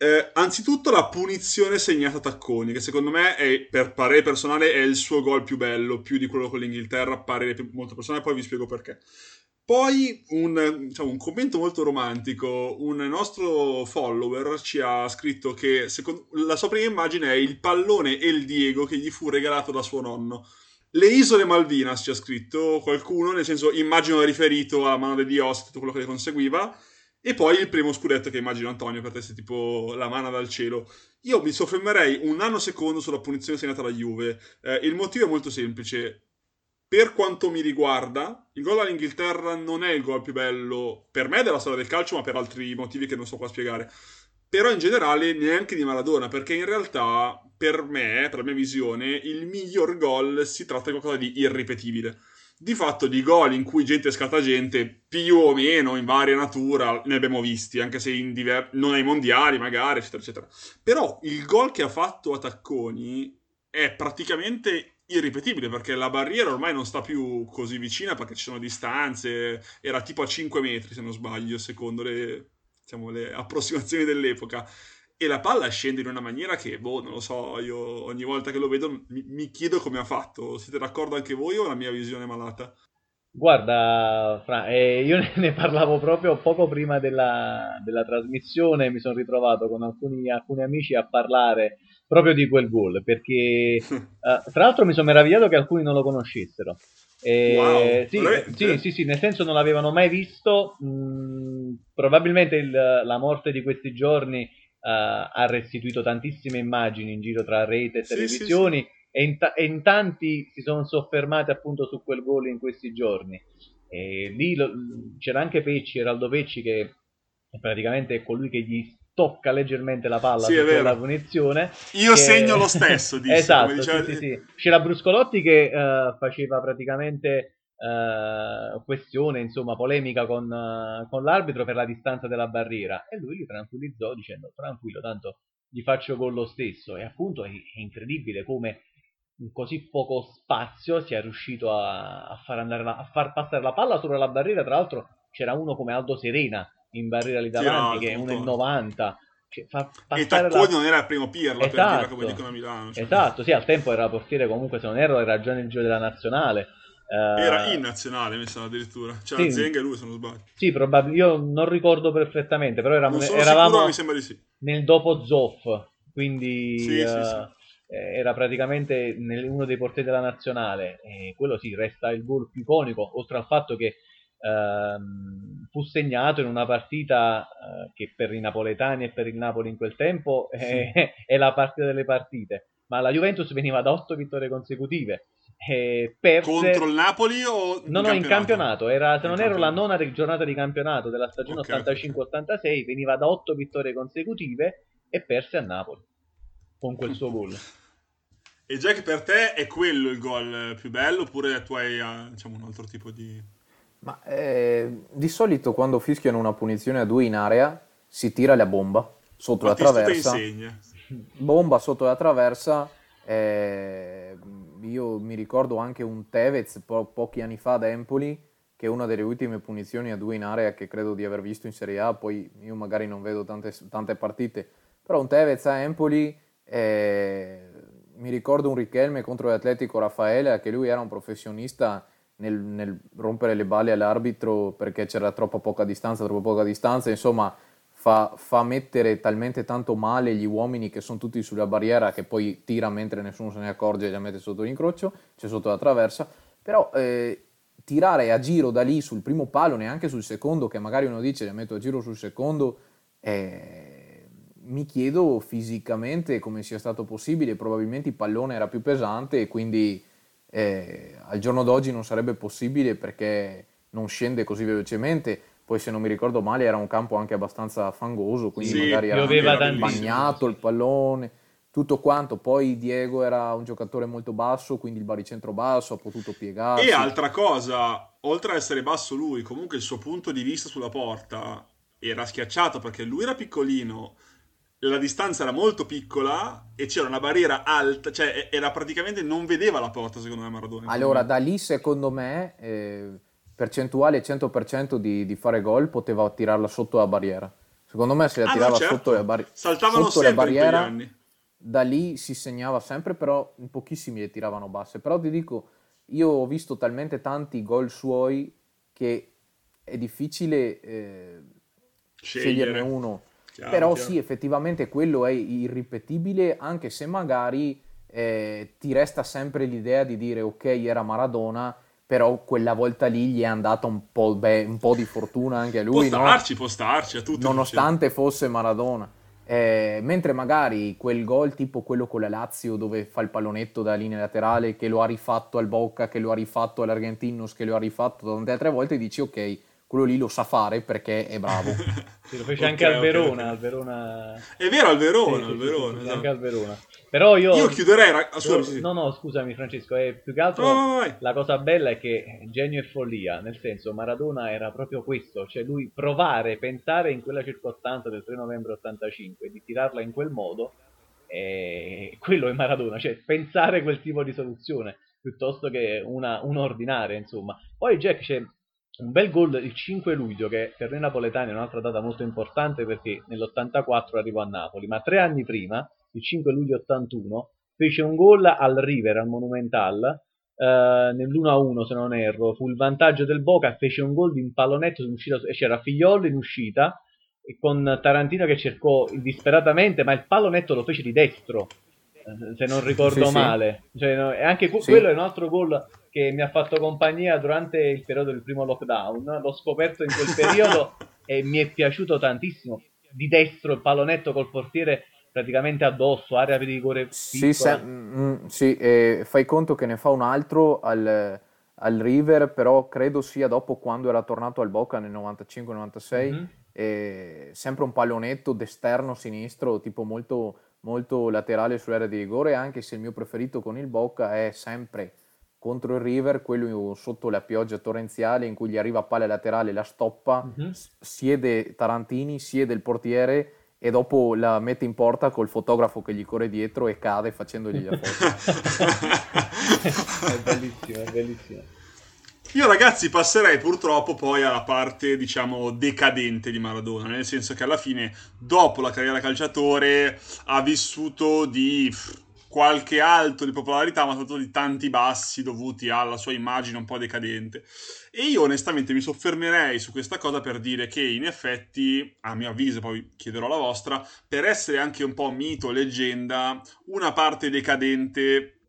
Eh, anzitutto la punizione segnata a Tacconi, che secondo me è, per parere personale è il suo gol più bello, più di quello con l'Inghilterra, parere molto personale, poi vi spiego perché. Poi un, diciamo, un, commento molto romantico, un nostro follower ci ha scritto che secondo, la sua prima immagine è il pallone e il Diego che gli fu regalato da suo nonno. Le isole Malvinas ci ha scritto qualcuno, nel senso immagino riferito alla mano di Dios, tutto quello che ne conseguiva e poi il primo scudetto che immagino Antonio per te sia tipo la mana dal cielo. Io mi soffermerei un nanosecondo sulla punizione segnata alla Juve. Eh, il motivo è molto semplice. Per quanto mi riguarda, il gol all'Inghilterra non è il gol più bello per me della storia del calcio, ma per altri motivi che non so qua spiegare. Però in generale neanche di Maradona, perché in realtà per me, per la mia visione, il miglior gol si tratta di qualcosa di irripetibile di fatto di gol in cui gente scatta gente più o meno in varia natura ne abbiamo visti, anche se diver- non ai mondiali magari, eccetera, eccetera. Però il gol che ha fatto a Tacconi è praticamente irripetibile perché la barriera ormai non sta più così vicina perché ci sono distanze, era tipo a 5 metri se non sbaglio, secondo le, diciamo, le approssimazioni dell'epoca e la palla scende in una maniera che, boh, non lo so, io ogni volta che lo vedo mi, mi chiedo come ha fatto. Siete d'accordo anche voi o la mia visione malata? Guarda, Fra, eh, io *laughs* ne parlavo proprio poco prima della, della trasmissione, mi sono ritrovato con alcuni, alcuni, amici a parlare proprio di quel gol, perché *laughs* eh, tra l'altro mi sono meravigliato che alcuni non lo conoscessero. Eh, wow, sì, sì, sì, sì, nel senso non l'avevano mai visto, mh, mm, probabilmente il, la morte di questi giorni ha restituito tantissime immagini in giro tra rete e televisioni sì, sì, e, in ta- e, in tanti si sono soffermati appunto su quel gol in questi giorni. E lì lo, c'era anche Pecci, Eraldo Pecci, che praticamente è colui che gli tocca leggermente la palla sì, la punizione. Io che... segno lo *laughs* stesso, disse, esatto, diceva... sì, sì, C'era Bruscolotti che uh, faceva praticamente uh, questione, insomma, polemica con, uh, con, l'arbitro per la distanza della barriera. E lui li tranquillizzò dicendo tranquillo, tanto gli faccio con lo stesso e appunto è, è incredibile come in così poco spazio sia riuscito a, a, far la, a, far passare la palla sopra la barriera, tra l'altro c'era uno come Aldo Serena in barriera lì davanti che è 1,90 cioè, e Tacconi la... non era il primo Pirlo esatto, per dire come dicono a Milano cioè. esatto sì al tempo era portiere comunque se non erro era già nel giro della nazionale era in nazionale, mi sa addirittura. C'era sì, Zenga e lui, se non sbaglio. Sì, probabilmente. Io non ricordo perfettamente, però eravamo, eravamo sicuro, sì. nel dopo Zoff, quindi sì, uh, sì, sì. era praticamente nel, uno dei portieri della nazionale. E quello sì, resta il gol più iconico, oltre al fatto che uh, fu segnato in una partita uh, che per i napoletani e per il Napoli in quel tempo è, *laughs* è la partita delle partite. Ma la Juventus veniva da otto vittorie consecutive eh, perse... Contro il Napoli o No, no, in campionato. Era, se in non ero la nona giornata di campionato della stagione okay, 85-86, okay. veniva da otto vittorie consecutive e perse a Napoli con quel suo gol. E Jack, per te è quello il gol più bello oppure tu hai ah, diciamo, un altro tipo di... Ma eh, di solito quando fischiano una punizione a due in area si tira la bomba sotto la traversa. Bomba sotto la traversa. Eh, io mi ricordo anche un Tevez po- pochi anni fa ad Empoli, che è una delle ultime punizioni a due in area che credo di aver visto in Serie A, poi io magari non vedo tante, tante partite, però un Tevez a Empoli, eh, mi ricordo un Richelme contro l'Atletico Raffaele, che lui era un professionista nel, nel rompere le balle all'arbitro perché c'era troppo poca distanza, troppo poca distanza, insomma fa, fa, mettere talmente tanto male gli uomini che sono tutti sulla barriera che poi tira mentre nessuno se ne accorge e li mette sotto l'incrocio, cioè sotto la traversa, però eh, tirare a giro da lì sul primo palo, neanche sul secondo, che magari uno dice li metto a giro sul secondo, eh, mi chiedo fisicamente come sia stato possibile, probabilmente il pallone era più pesante e quindi eh, al giorno d'oggi non sarebbe possibile perché non scende così velocemente poi se non mi ricordo male era un campo anche abbastanza fangoso, quindi sì, magari era, era bagnato il pallone, tutto quanto. Poi Diego era un giocatore molto basso, quindi il baricentro basso, ha potuto piegarsi. E altra cosa, oltre ad essere basso lui, comunque il suo punto di vista sulla porta era schiacciato perché lui era piccolino, la distanza era molto piccola e c'era una barriera alta, cioè era praticamente non vedeva la porta secondo me Maradona. Allora da lì secondo me... Eh percentuale 100% di, di fare gol poteva tirarla sotto la barriera. Secondo me se la ah, tirava no, certo. sotto, la, bar- sotto la barriera, da lì si segnava sempre, però in pochissimi le tiravano basse. Però ti dico, io ho visto talmente tanti gol suoi che è difficile eh, sceglierne uno. Chiaro, però chiaro. sì, effettivamente quello è irripetibile, anche se magari eh, ti resta sempre l'idea di dire ok, era Maradona, però quella volta lì gli è andata un po', beh, un po di fortuna anche a lui. Può starci, no? può starci, a tutti. Nonostante fosse Maradona. Eh, mentre magari quel gol tipo quello con la Lazio dove fa il pallonetto da linea laterale che lo ha rifatto al Bocca, che lo ha rifatto all'Argentinos, che lo ha rifatto tante altre volte, dici ok, quello lì lo sa fare perché è bravo. sì, *laughs* lo fece okay, anche al Verona, okay. al Verona. È vero, al Verona, sì, al Verona. Sì, esatto. anche al Verona. Però io... Io chiuderei... Ah, scusami, no, no, scusami Francesco, è più che altro oh, la cosa bella è che genio e follia, nel senso Maradona era proprio questo, cioè lui provare, pensare in quella circostanza del 3 novembre 85 di tirarla in quel modo, eh, quello è Maradona, cioè pensare quel tipo di soluzione piuttosto che una, un'ordinaria, insomma. Poi Jack c'è un bel gol il 5 luglio che per noi napoletani è un'altra data molto importante perché nell'84 arrivò a Napoli, ma tre anni prima, il 5 luglio 81, fece un gol al River, al Monumental, eh, nell'1-1 se non erro, fu il vantaggio del Boca, fece un gol di impallonetto, c'era Figliolo in uscita, e con Tarantino che cercò disperatamente, ma il pallonetto lo fece di destro, eh, se non ricordo sì, male. Sì. Cioè, no, e anche sì. quello è un altro gol che mi ha fatto compagnia durante il periodo del primo lockdown. L'ho scoperto in quel periodo *laughs* e mi è piaciuto tantissimo. Di destro il pallonetto col portiere praticamente addosso, area di rigore Sì, se, mm, sì eh, fai conto che ne fa un altro al, al River, però credo sia dopo quando era tornato al Boca nel 95-96, mm-hmm. sempre un pallonetto d'esterno sinistro, tipo molto, molto laterale sull'area di rigore, anche se il mio preferito con il Boca è sempre contro il River, quello sotto la pioggia torrenziale in cui gli arriva palla laterale, la stoppa, mm-hmm. siede Tarantini, siede il portiere e dopo la mette in porta col fotografo che gli corre dietro e cade facendogli la foto. *laughs* è bellissimo, è bellissimo. Io ragazzi passerei purtroppo poi alla parte, diciamo, decadente di Maradona, nel senso che alla fine, dopo la carriera calciatore, ha vissuto di qualche alto di popolarità, ma soprattutto di tanti bassi dovuti alla sua immagine un po' decadente. E io onestamente mi soffermerei su questa cosa per dire che in effetti, a mio avviso, poi chiederò la vostra, per essere anche un po' mito, leggenda, una parte decadente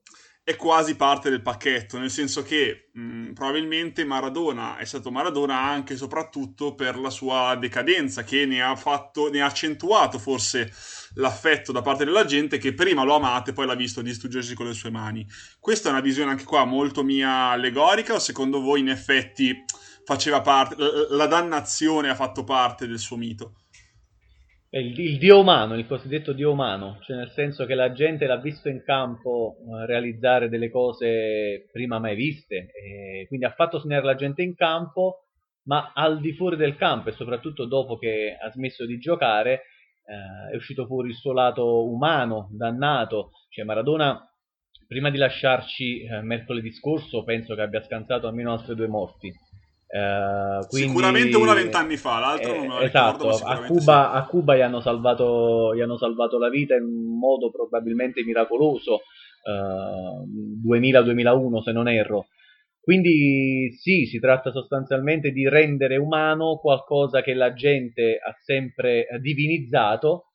è quasi parte del pacchetto, nel senso che mh, probabilmente Maradona è stato Maradona anche e soprattutto per la sua decadenza, che ne ha, fatto, ne ha accentuato forse l'affetto da parte della gente che prima lo amate e poi l'ha visto distruggersi con le sue mani. Questa è una visione anche qua molto mia allegorica o secondo voi in effetti faceva parte, la dannazione ha fatto parte del suo mito? Il, il, dio umano, il cosiddetto dio umano, cioè nel senso che la gente l'ha visto in campo eh, realizzare delle cose prima mai viste, quindi ha fatto sognare la gente in campo, ma al di fuori del campo e soprattutto dopo che ha smesso di giocare eh, è uscito fuori il suo lato umano, dannato, cioè Maradona prima di lasciarci eh, mercoledì scorso penso che abbia scansato almeno altre due morti Uh, quindi, sicuramente una vent'anni fa, l'altro eh, non me esatto, a Cuba, sì. a Cuba, gli, hanno salvato, gli hanno salvato la vita in un modo probabilmente miracoloso, uh, eh, 2000-2001 se non erro. Quindi sì, si tratta sostanzialmente di rendere umano qualcosa che la gente ha sempre divinizzato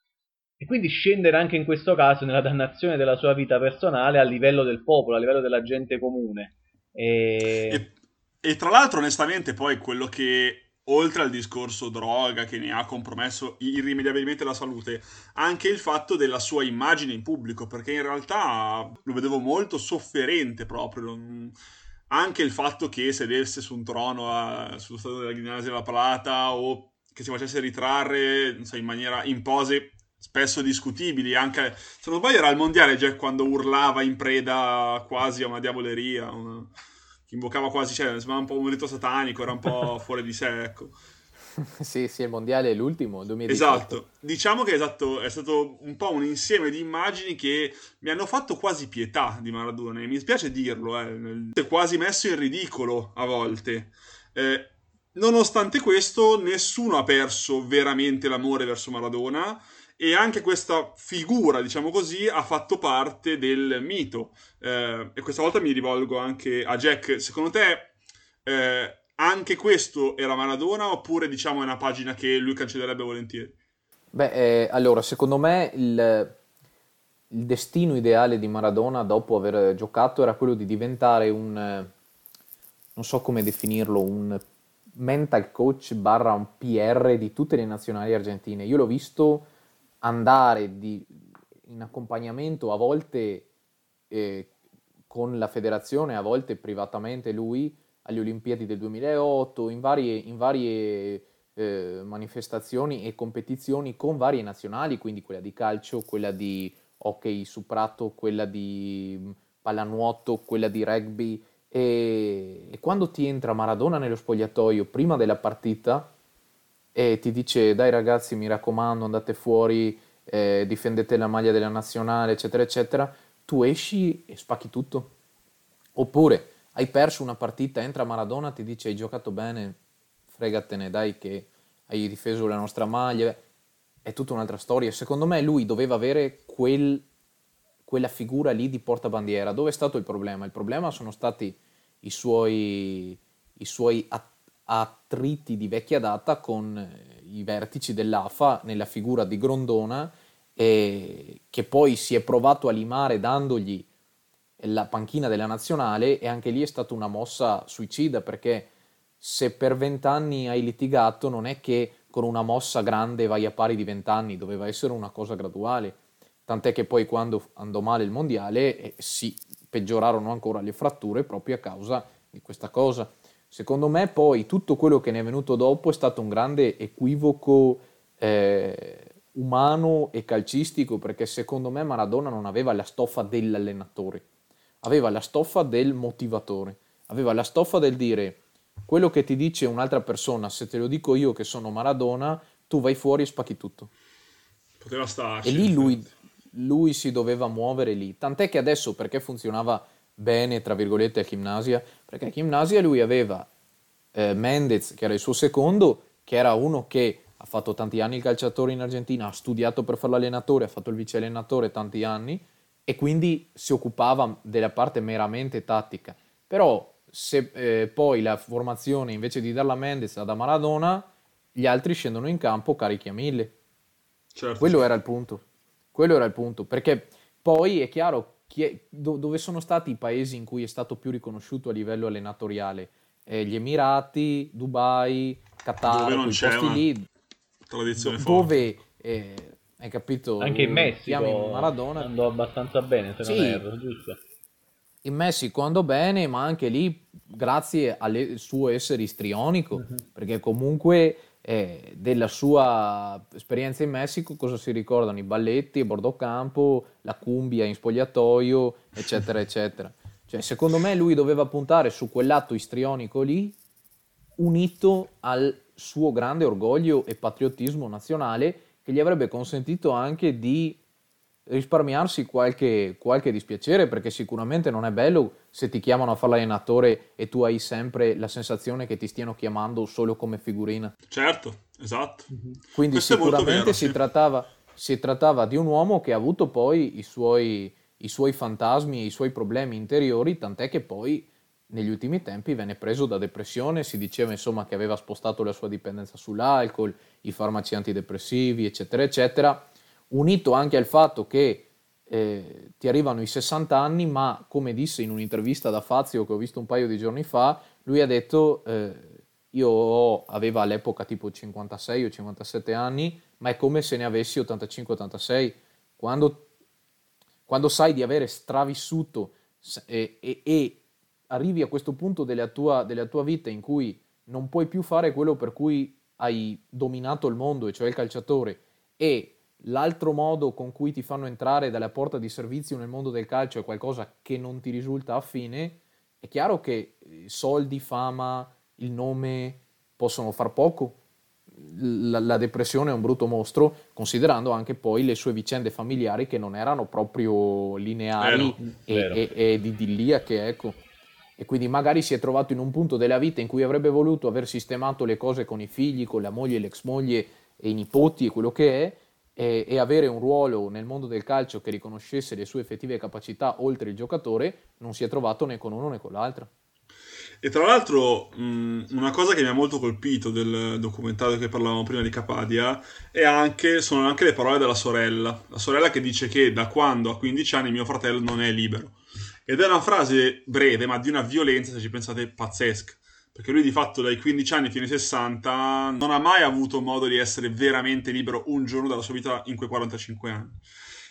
e quindi scendere anche in questo caso nella dannazione della sua vita personale a livello del popolo, a livello della gente comune. E... e e tra l'altro, onestamente, poi quello che oltre al discorso droga che ne ha compromesso irrimediabilmente la salute, anche il fatto della sua immagine in pubblico, perché in realtà lo vedevo molto sofferente proprio. Anche il fatto che sedesse su un trono a, sullo stato della Guinea della Plata o che si facesse ritrarre so, in maniera in pose spesso discutibili, anche se non sbaglio era al mondiale già quando urlava in preda quasi a una diavoleria. Una invocava quasi, cioè, sembrava un po' un rito satanico, era un po' *laughs* fuori di sé, ecco. sì, sì, il mondiale è l'ultimo, 2018. Esatto, diciamo che esatto, è stato un po' un insieme di immagini che mi hanno fatto quasi pietà di Maradona, e mi spiace dirlo, eh, è quasi messo in ridicolo a volte. Eh, nonostante questo, nessuno ha perso veramente l'amore verso Maradona, e anche questa figura, diciamo così, ha fatto parte del mito. Eh, e questa volta mi rivolgo anche a Jack. Secondo te eh, anche questo era Maradona oppure diciamo è una pagina che lui cancellerebbe volentieri? Beh, eh, allora, secondo me il, il, destino ideale di Maradona dopo aver giocato era quello di diventare un, non so come definirlo, un mental coach barra un PR di tutte le nazionali argentine. Io l'ho visto andare di, in accompagnamento a volte eh, con la federazione, a volte privatamente lui alle Olimpiadi del 2008, in varie, in varie eh, manifestazioni e competizioni con varie nazionali, quindi quella di calcio, quella di hockey su prato, quella di mm, pallanuoto, quella di rugby. E, e quando ti entra Maradona nello spogliatoio prima della partita, e ti dice dai ragazzi mi raccomando andate fuori, eh, difendete la maglia della nazionale eccetera eccetera, tu esci e spacchi tutto. Oppure hai perso una partita, entra Maradona, ti dice hai giocato bene, fregatene dai che hai difeso la nostra maglia, è tutta un'altra storia. Secondo me lui doveva avere quel, quella figura lì di portabandiera. Dove è stato il problema? Il problema sono stati i suoi, i suoi attori attriti di vecchia data con eh, i vertici dell'AFA nella figura di Grondona e che poi si è provato a limare dandogli la panchina della nazionale e anche lì è stata una mossa suicida perché se per vent'anni hai litigato non è che con una mossa grande vai a pari di vent'anni, doveva essere una cosa graduale. Tant'è che poi quando andò male il mondiale eh, si peggiorarono ancora le fratture proprio a causa di questa cosa. Secondo me poi tutto quello che ne è venuto dopo è stato un grande equivoco eh, umano e calcistico perché secondo me Maradona non aveva la stoffa dell'allenatore, aveva la stoffa del motivatore, aveva la stoffa del dire quello che ti dice un'altra persona, se te lo dico io che sono Maradona, tu vai fuori e spacchi tutto. Poteva starci. E lì lui, lui si doveva muovere lì. Tant'è che adesso, perché funzionava bene, tra virgolette, a Gimnasia? Perché a Gimnasia lui aveva eh, Mendez, che era il suo secondo, che era uno che ha fatto tanti anni il calciatore in Argentina, ha studiato per fare l'allenatore, ha fatto il vice allenatore tanti anni e quindi si occupava della parte meramente tattica. Però se eh, poi la formazione invece di darla a Mendez la da Maradona, gli altri scendono in campo carichi a mille. Certo, Quello era il punto. Quello era il punto, perché poi è chiaro è, do, dove sono stati i paesi in cui è stato più riconosciuto a livello allenatoriale? Eh, gli Emirati, Dubai, Qatar, dove non c'è posti lì, tradizione do, dove eh, hai capito? Anche in Messico Maradona andò abbastanza bene, se sì, non erro, giusto? In Messico andò bene, ma anche lì grazie al suo essere istrionico, uh-huh. perché comunque eh, della sua esperienza in Messico cosa si ricordano? I balletti a bordo campo, la cumbia in spogliatoio, eccetera, eccetera. Cioè, secondo me lui doveva puntare su quell'atto istrionico lì, unito al suo grande orgoglio e patriottismo nazionale, che gli avrebbe consentito anche di risparmiarsi qualche, qualche, dispiacere perché sicuramente non è bello se ti chiamano a fare l'allenatore e tu hai sempre la sensazione che ti stiano chiamando solo come figurina. Certo, esatto. Mhm. Quindi Questo sicuramente vero, si, sì. trattava, si, trattava, di un uomo che ha avuto poi i suoi, i suoi fantasmi e i suoi problemi interiori, tant'è che poi negli ultimi tempi venne preso da depressione, si diceva insomma che aveva spostato la sua dipendenza sull'alcol, i farmaci antidepressivi, eccetera, eccetera unito anche al fatto che eh, ti arrivano i 60 anni, ma come disse in un'intervista da Fazio che ho visto un paio di giorni fa, lui ha detto eh, io aveva all'epoca tipo 56 o 57 anni, ma è come se ne avessi 85-86. Quando, quando sai di avere stravissuto e, e, e, arrivi a questo punto della tua, della tua vita in cui non puoi più fare quello per cui hai dominato il mondo, e cioè il calciatore, e l'altro modo con cui ti fanno entrare dalla porta di servizio nel mondo del calcio è qualcosa che non ti risulta affine, è chiaro che eh, soldi, fama, il nome possono far poco. La, la, depressione è un brutto mostro, considerando anche poi le sue vicende familiari che non erano proprio lineari vero, e, e, ed idilliache, ecco. E quindi magari si è trovato in un punto della vita in cui avrebbe voluto aver sistemato le cose con i figli, con la moglie, l'ex moglie e i nipoti e quello che è, e, e, avere un ruolo nel mondo del calcio che riconoscesse le sue effettive capacità oltre il giocatore, non si è trovato né con uno né con l'altro. E tra l'altro mh, una cosa che mi ha molto colpito del documentario che parlavamo prima di Capadia anche, sono anche le parole della sorella. La sorella che dice che da quando ha 15 anni mio fratello non è libero. Ed è una frase breve, ma di una violenza, se ci pensate, pazzesca perché lui di fatto dai 15 anni fino ai 60 non ha mai avuto modo di essere veramente libero un giorno dalla sua vita in quei 45 anni.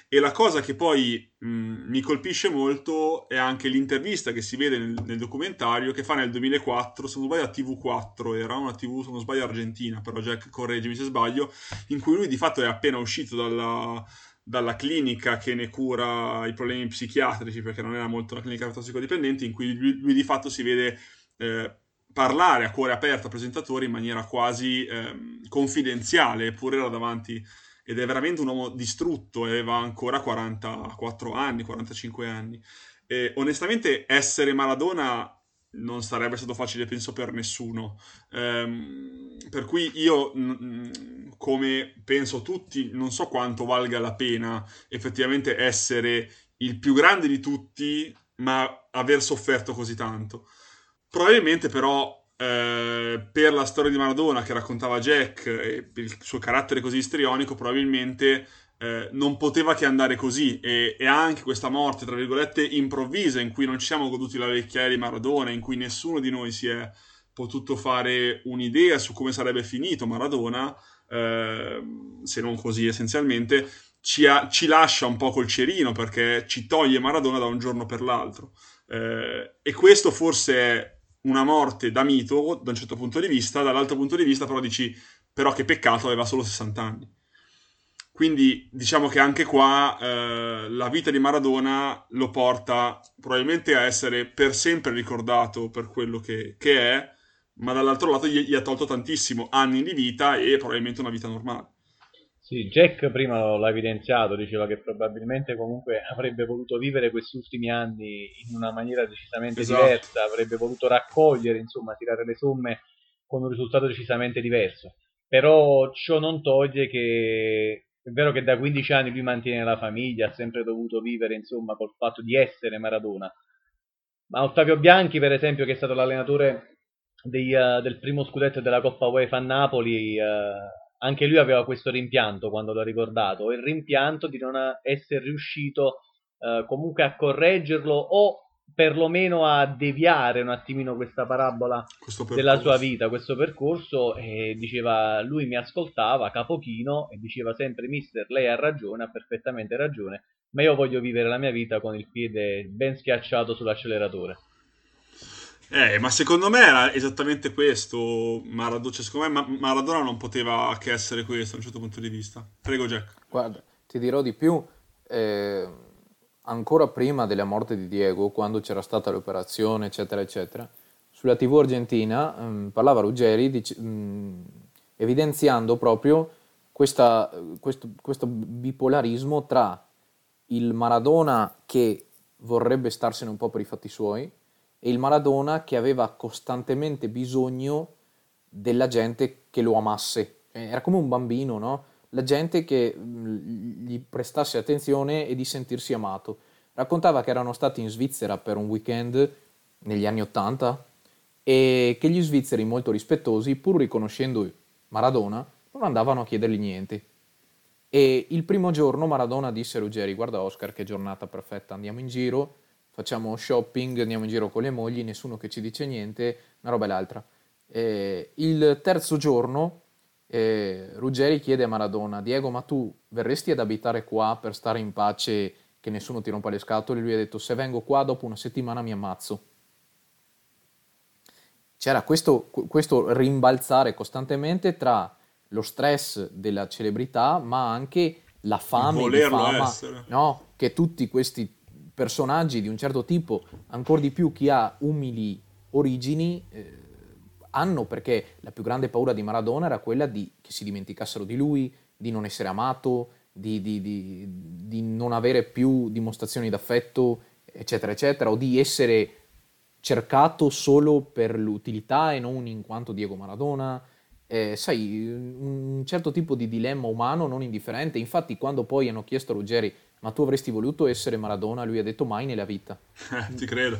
E la cosa che poi mh, mi colpisce molto è anche l'intervista che si vede nel, nel, documentario che fa nel 2004, se non sbaglio a TV4, era una TV, se non sbaglio argentina, però Jack correggimi se sbaglio, in cui lui di fatto è appena uscito dalla, dalla clinica che ne cura i problemi psichiatrici, perché non era molto una clinica tossicodipendente, in cui lui, lui di fatto si vede... Eh, parlare a cuore aperto al presentatore in maniera quasi eh, confidenziale, eppure era davanti ed è veramente un uomo distrutto, aveva ancora 44 anni, 45 anni. E onestamente essere Maradona non sarebbe stato facile, penso, per nessuno. Ehm, per cui io, come penso tutti, non so quanto valga la pena effettivamente essere il più grande di tutti, ma aver sofferto così tanto. Probabilmente però eh, per la storia di Maradona che raccontava Jack e per il suo carattere così istrionico, probabilmente eh, non poteva che andare così e, e, anche questa morte, tra virgolette, improvvisa in cui non ci siamo goduti la vecchiaia di Maradona, in cui nessuno di noi si è potuto fare un'idea su come sarebbe finito Maradona, eh, se non così essenzialmente, ci, ha, ci lascia un po' col cerino perché ci toglie Maradona da un giorno per l'altro. Eh, e questo forse è una morte da mito da un certo punto di vista, dall'altro punto di vista però dici però che peccato aveva solo 60 anni. Quindi diciamo che anche qua eh, la vita di Maradona lo porta probabilmente a essere per sempre ricordato per quello che, che è, ma dall'altro lato gli, gli, ha tolto tantissimo anni di vita e probabilmente una vita normale. Sì, Jack prima l'ha evidenziato, diceva che probabilmente comunque avrebbe voluto vivere questi ultimi anni in una maniera decisamente esatto. diversa, avrebbe voluto raccogliere, insomma, tirare le somme con un risultato decisamente diverso. Però ciò non toglie che è vero che da 15 anni lui mantiene la famiglia, ha sempre dovuto vivere, insomma, col fatto di essere Maradona. Ma Ottavio Bianchi, per esempio, che è stato l'allenatore dei, uh, del primo scudetto della Coppa UEFA a Napoli, uh, anche lui aveva questo rimpianto quando l'ha ricordato, il rimpianto di non essere riuscito uh, comunque a correggerlo o perlomeno a deviare un attimino questa parabola della sua vita, questo percorso, e diceva, lui mi ascoltava, capochino, e diceva sempre, mister, lei ha ragione, ha perfettamente ragione, ma io voglio vivere la mia vita con il piede ben schiacciato sull'acceleratore. Eh, ma secondo me era esattamente questo Maradona, cioè, secondo me Maradona non poteva che essere questo da un certo punto di vista. Prego Jack. Guarda, ti dirò di più, eh ancora prima della morte di Diego, quando c'era stata l'operazione, eccetera, eccetera, sulla TV argentina um, parlava Ruggeri dic- um, evidenziando proprio questa, questo, questo bipolarismo tra il Maradona che vorrebbe starsene un po' per i fatti suoi e il Maradona che aveva costantemente bisogno della gente che lo amasse. Era come un bambino, no? la gente che mm, gli prestasse attenzione e di sentirsi amato. Raccontava che erano stati in Svizzera per un weekend negli anni Ottanta e che gli svizzeri molto rispettosi, pur riconoscendo Maradona, non andavano a chiedergli niente. E il primo giorno Maradona disse a Ruggeri, guarda Oscar che giornata perfetta, andiamo in giro, facciamo shopping, andiamo in giro con le mogli, nessuno che ci dice niente, una roba e l'altra. E il terzo giorno e Ruggeri chiede a Maradona, Diego, ma tu verresti ad abitare qua per stare in pace che nessuno ti rompa le scatole? Lui ha detto, se vengo qua dopo una settimana mi ammazzo. C'era questo, questo rimbalzare costantemente tra lo stress della celebrità, ma anche la fame di fama no? che tutti questi personaggi di un certo tipo, ancora di più chi ha umili origini, eh, hanno perché la più grande paura di Maradona era quella di che si dimenticassero di lui, di non essere amato, di, di, di, di non avere più dimostrazioni d'affetto, eccetera, eccetera, o di essere cercato solo per l'utilità e non in quanto Diego Maradona. Eh, sai, un certo tipo di dilemma umano non indifferente. Infatti, quando poi hanno chiesto a Ruggeri, ma tu avresti voluto essere Maradona? Lui ha detto mai nella vita. Eh, *laughs* ti credo.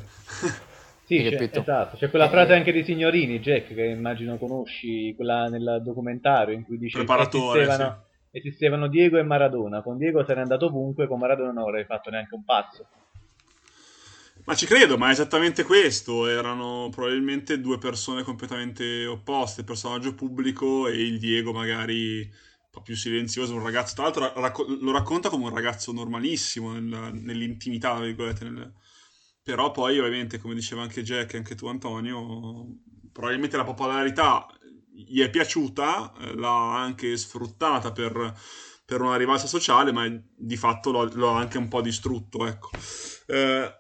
Sì, c'è, esatto. C'è quella frase anche di Signorini, Jack, che immagino conosci, quella nel documentario in cui dice che esistevano, sì. esistevano Diego e Maradona. Con Diego sarei andato ovunque, con Maradona non avrei fatto neanche un passo. Ma ci credo, ma è esattamente questo. Erano probabilmente due persone completamente opposte, il personaggio pubblico e il Diego magari po' più silenzioso, un ragazzo, tra l'altro racco- lo racconta come un ragazzo normalissimo nel, nell'intimità, tra virgolette, nel, però poi ovviamente come diceva anche Jack e anche tu Antonio probabilmente la popolarità gli è piaciuta eh, l'ha anche sfruttata per, per, una rivalsa sociale ma di fatto lo, ha anche un po' distrutto ecco. Eh,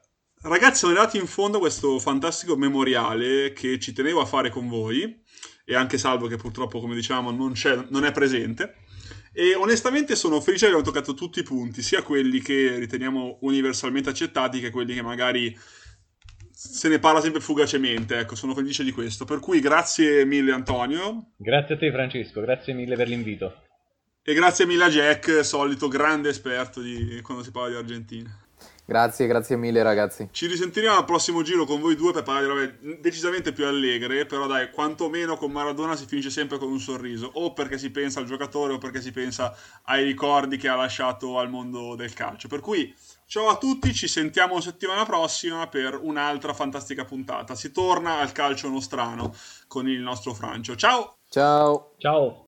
ragazzi siamo arrivati in fondo a questo fantastico memoriale che ci tenevo a fare con voi e anche Salvo che purtroppo come dicevamo non, non è presente e onestamente sono felice che abbiamo toccato tutti i punti, sia quelli che riteniamo universalmente accettati che quelli che magari se ne parla sempre fugacemente. Ecco, sono felice di questo. Per cui grazie mille Antonio. Grazie a te Francesco, grazie mille per l'invito. E grazie mille a Jack, solito grande esperto di quando si parla di Argentina. Grazie, grazie mille ragazzi. Ci risentiremo al prossimo giro con voi due per parlare di robe decisamente più allegre, però dai, quantomeno con Maradona si finisce sempre con un sorriso, o perché si pensa al giocatore o perché si pensa ai ricordi che ha lasciato al mondo del calcio. Per cui ciao a tutti, ci sentiamo settimana prossima per un'altra fantastica puntata. Si torna al calcio nostrano con il nostro Francio. Ciao! Ciao! Ciao!